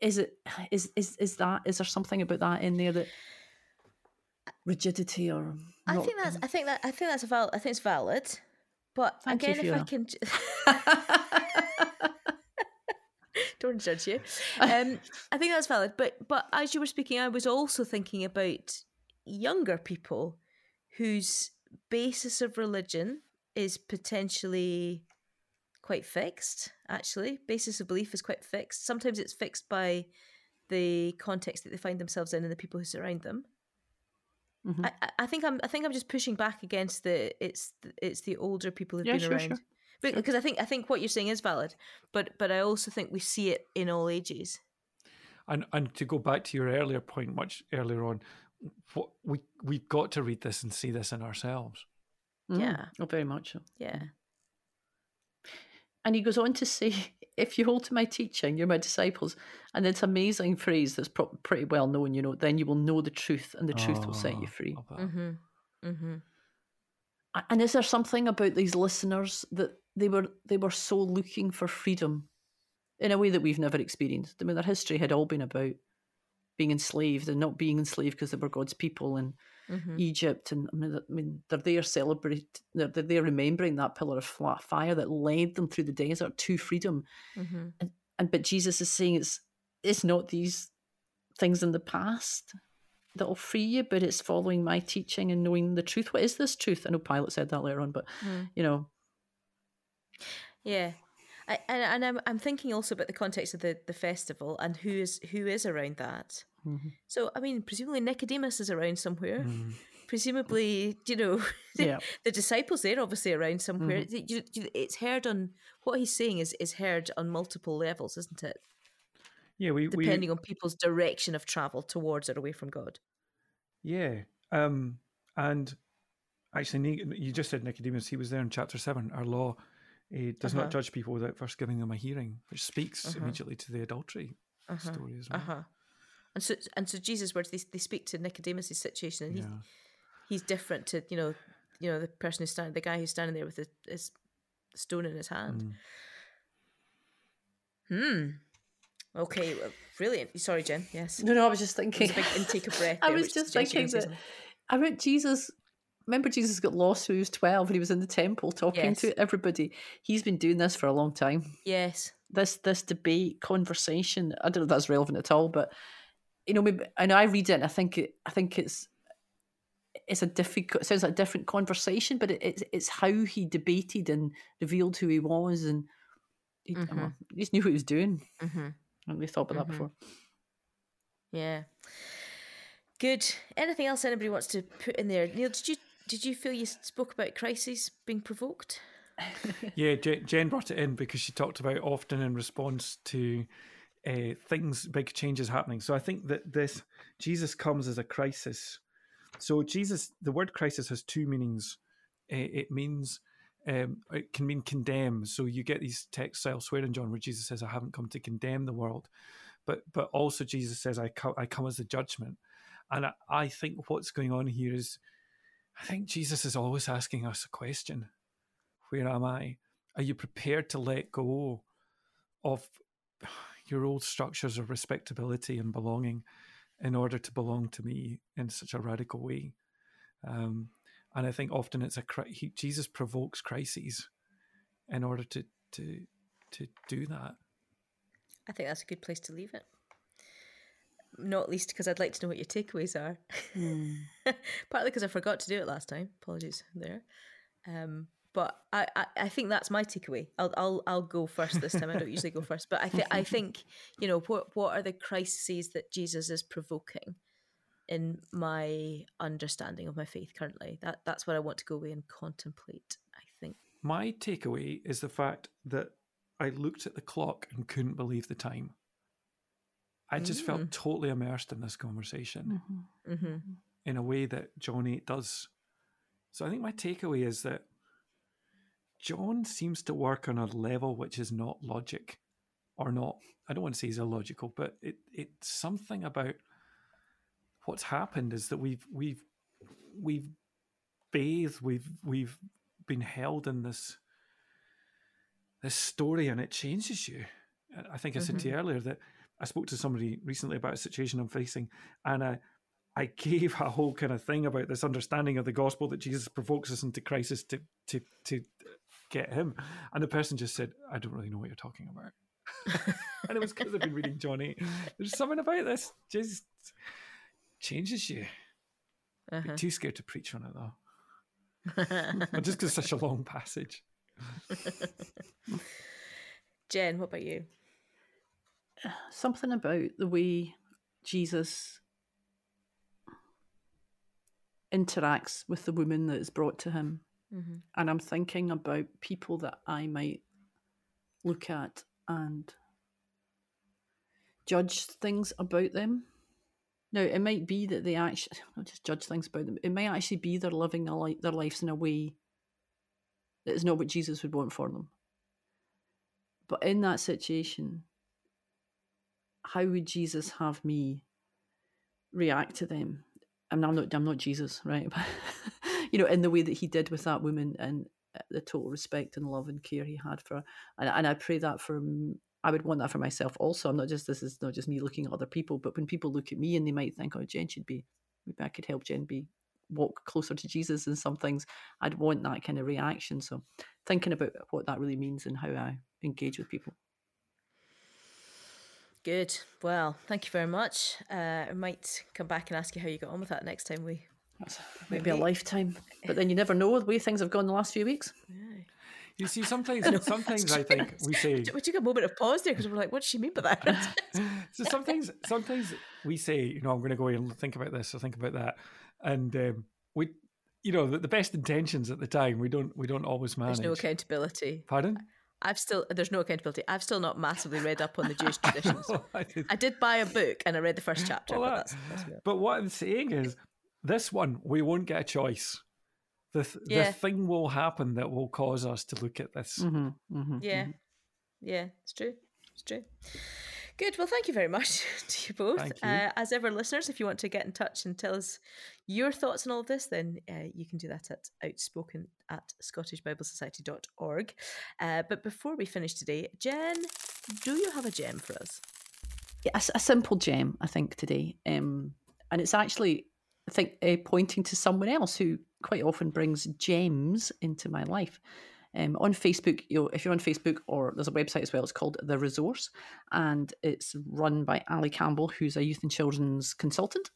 is it is is is that is there something about that in there that rigidity or I think that's I think that I think that's a valid I think it's valid. But Thank again, you, if I can don't judge you. Um, I think that's valid. But but as you were speaking, I was also thinking about younger people whose basis of religion is potentially quite fixed. Actually, basis of belief is quite fixed. Sometimes it's fixed by the context that they find themselves in and the people who surround them. Mm-hmm. I, I, think I'm. I think I'm just pushing back against the. It's it's the older people who've yeah, been sure, around. Sure because I think I think what you're saying is valid, but but I also think we see it in all ages. And and to go back to your earlier point, much earlier on, what we we've got to read this and see this in ourselves. Mm. Yeah. Oh, very much so. Yeah. And he goes on to say, if you hold to my teaching, you're my disciples. And it's an amazing phrase that's pro- pretty well known, you know, then you will know the truth and the truth will set you Oh, free. Mm-hmm. Mm-hmm. And is there something about these listeners that they were they were so looking for freedom in a way that we've never experienced? I mean, their history had all been about being enslaved and not being enslaved because they were God's people and Mm-hmm. Egypt. And I mean, I mean they're there celebrating, they're, they're there remembering that pillar of fire that led them through the desert to freedom. Mm-hmm. And but Jesus is saying it's it's not these things in the past that'll free you, but it's following my teaching and knowing the truth. What is this truth? I know Pilate said that later on, but Mm. you know, Yeah. I, and and I'm I'm thinking also about the context of the, the festival and who is who is around that. Mhm. So I mean, presumably Nicodemus is around somewhere. Mm. Presumably, you know, Yeah. the disciples they're obviously around somewhere. You- It's heard on what he's saying is is heard on multiple levels, isn't it? Yeah, we, we Depending on people's direction of travel towards or away from God. Yeah. Um, and actually, you just said Nicodemus, he was there in chapter 7. Our law eh, does Uh-huh. not judge people without first giving them a hearing, which speaks Uh-huh. immediately to the adultery Uh-huh. story as well. huh. And so and so Jesus' words they they speak to Nicodemus' situation, and he's Yeah. he's different to you know you know the person who's standing the guy who's standing there with his, his stone in his hand. Mm. Hmm. Okay. Well, brilliant. Sorry, Jen. Yes. no, no, I was just It was thinking. a big intake of breath. I there, was just thinking gonna that something. about Jesus. Remember, Jesus got lost when he was twelve, and he was in the temple talking Yes. to everybody. He's been doing this for a long time. Yes. this this debate conversation i don't know if that's relevant at all but you know maybe and i read it and i think it i think it's it's a difficult it sounds like a different conversation but it, it's it's how he debated and revealed who he was and he, Mhm. well, he just knew what he was doing Mm-hmm. and we thought about Mhm. that before Yeah. Good. Anything else anybody wants to put in there? Neil, did you did you feel you spoke about crises being provoked? Yeah, Jen, brought it in because she talked about often in response to uh, things, big changes happening. So I think that this Jesus comes as a crisis. So Jesus, the word crisis has two meanings. Uh, it means um, it can mean condemn. So you get these texts elsewhere in John where Jesus says, "I haven't come to condemn the world," but but also Jesus says, "I come, I come as the judgment." And I, I think what's going on here is, I think Jesus is always asking us a question where am I? Are you prepared to let go of your old structures of respectability and belonging in order to belong to me in such a radical way? Um, and I think often it's a he, Jesus provokes crises in order to to to do that. I think that's a good place to leave it. Not least because I'd like to know what your takeaways are. Partly because I forgot to do it last time. Apologies there. Um, but I, I, I think that's my takeaway. I'll, I'll I'll go first this time. I don't usually go first, but I think I think you know what what are the crises that Jesus is provoking in my understanding of my faith currently. That that's what I want to go away and contemplate. I think. My takeaway is the fact that I looked at the clock and couldn't believe the time. I just felt mm. totally immersed in this conversation. Mm-hmm. mm-hmm. in a way that John 8 does. So I think my takeaway is that John seems to work on a level which is not logic or not, I don't want to say he's illogical, but it, it's something about what's happened is that we've, we've, we've bathed, we've, we've been held in this, this story and it changes you. I think I said to you mm-hmm. earlier that I spoke to somebody recently about a situation I'm facing and I, I gave a whole kind of thing about this understanding of the gospel that Jesus provokes us into crisis to to to get him, and the person just said, "I don't really know what you're talking about," and it was because I've been reading Johnny. There's something about this just changes you. Uh-huh. Too scared to preach on it though, just because it's such a long passage. Jen, what about you? Something about the way Jesus interacts with the woman that is brought to him. Mm-hmm. And I'm thinking about people that I might look at and judge things about them. Now, it might be that they actually not just judge things about them. It might actually be they're living their, li- their lives in a way that is not what Jesus would want for them. But in that situation, how would Jesus have me react to them? And I'm not, I'm not Jesus, right? But you know, in the way that he did with that woman and uh, the total respect and love and care he had for her. And, and I pray that for I would want that for myself also. I'm not just this is not just me looking at other people, but when people look at me and they might think, oh, Jen should be maybe I could help Jen be walk closer to Jesus and some things. I'd want that kind of reaction. So thinking about what that really means and how I engage with people. Good. Well, thank you very much. Uh, I might come back and ask you how you got on with that next time we. That's maybe a lifetime, but then you never know the way things have gone the last few weeks. Yeah. You see, sometimes, sometimes I think we say we took a moment of pause there because we're like, "What does she mean by that?" so sometimes, sometimes we say, you know, I'm going to go and think about this or think about that, and um, we, you know, the, the, best intentions at the time, we don't, we don't always manage. There's no accountability. Pardon? I've still there's no accountability. I've still not massively read up on the Jewish traditions. I, I, did. I, did. buy a book and I read the first chapter. Well, but, that's, that's but what I'm saying is, this one we won't get a choice the th- yeah. the thing will happen that will cause us to look at this. Mm-hmm, mm-hmm, yeah, mm-hmm. yeah, it's true. It's true. Good. Well, thank you very much to you both. You. Uh, as ever, listeners, if you want to get in touch and tell us your thoughts on all of this, then uh, you can do that at outspoken at scottishbiblesociety.org. Uh, but before we finish today, Jen, do you have a gem for us? Yeah, a, a simple gem, I think, today. Um, and it's actually, I think, uh, pointing to someone else who quite often brings gems into my life. Um, on Facebook, you know, if you're on Facebook or there's a website as well, it's called The Resource, and it's run by Ali Campbell, who's a youth and children's consultant,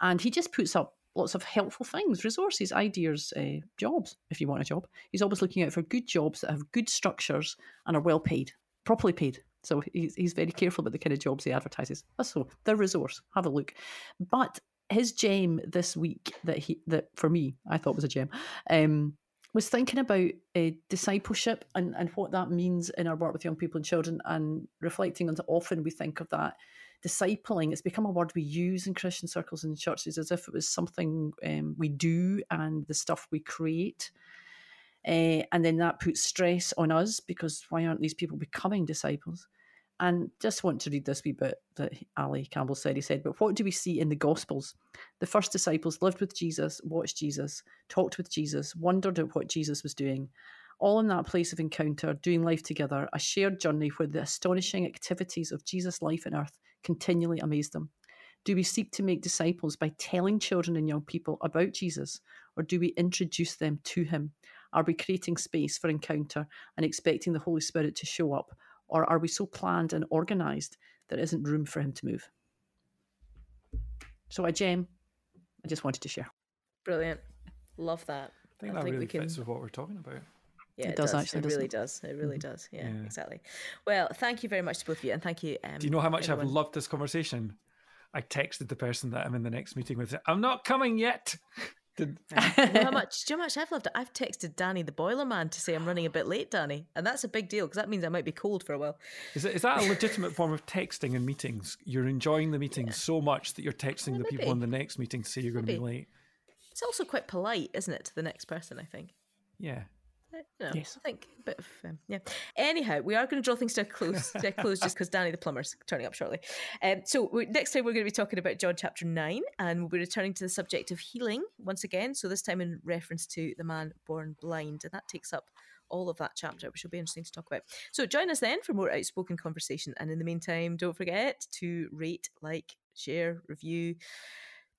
and he just puts up lots of helpful things, resources, ideas, uh, jobs. If you want a job, he's always looking out for good jobs that have good structures and are well paid, properly paid. So he's, he's very careful about the kind of jobs he advertises. So the resource, have a look. But his gem this week that he that for me I thought was a gem um, was thinking about uh, discipleship and, and what that means in our work with young people and children and reflecting on often we think of that discipling. It's become a word we use in christian circles and churches as if it was something um, we do and the stuff we create. Uh, and then that puts stress on us because why aren't these people becoming disciples and just want to read this wee bit that Ali Campbell said. He said, But what do we see in the Gospels? The first disciples lived with Jesus, watched Jesus, talked with Jesus, wondered at what Jesus was doing, all in that place of encounter, doing life together, a shared journey where the astonishing activities of Jesus' life on earth continually amazed them. Do we seek to make disciples by telling children and young people about Jesus, or do we introduce them to him? Are we creating space for encounter and expecting the Holy Spirit to show up? Or are we so planned and organised there isn't room for him to move? So, a gem I just wanted to share. Brilliant. Love that. I think I that think really can... fits with what we're talking about. Yeah, it, it does, does, actually. It really it? does. It really mm-hmm. does. Yeah, yeah, exactly. Well, thank you very much to both of you, and thank you. Um, Do you know how much everyone. I've loved this conversation? I texted the person that I'm in the next meeting with. I'm not coming yet. Did... how much? Do you know how much I've loved it? I've texted Danny the boiler man to say I'm running a bit late, Danny, and that's a big deal because that means I might be cold for a while. Is, it, is that a legitimate form of texting in meetings? You're enjoying the meeting yeah. so much that you're texting well, the people in the next meeting to say you're going to be late. It's also quite polite, isn't it, to the next person? I think. Yeah. You know, yes. I think a bit of um, yeah. Anyhow, we are going to draw things to a close, to a close just because Danny the plumber's turning up shortly. Um, so we, next time we're going to be talking about John chapter nine, and we'll be returning to the subject of healing once again. So this time in reference to the man born blind, and that takes up all of that chapter, which will be interesting to talk about. So join us then for more outspoken conversation, and in the meantime, don't forget to rate, like, share, review,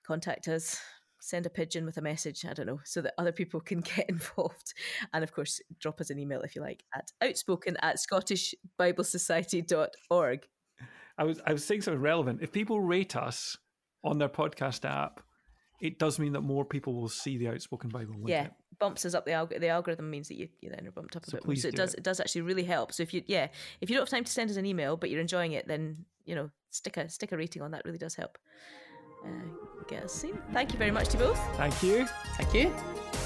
contact us send a pigeon with a message, I don't know, so that other people can get involved. And of course, drop us an email if you like at outspoken at scottishbiblesociety.org. I was I was saying something relevant. If people rate us on their podcast app, it does mean that more people will see the outspoken Bible. Yeah, it? bumps us up the alg- the algorithm means that you, you then are bumped up a so bit more. So it does it. it. does actually really help. So if you yeah if you don't have time to send us an email but you're enjoying it, then you know stick a stick a rating on that really does help get us seen. Thank you very much to both. Thank you. Thank you.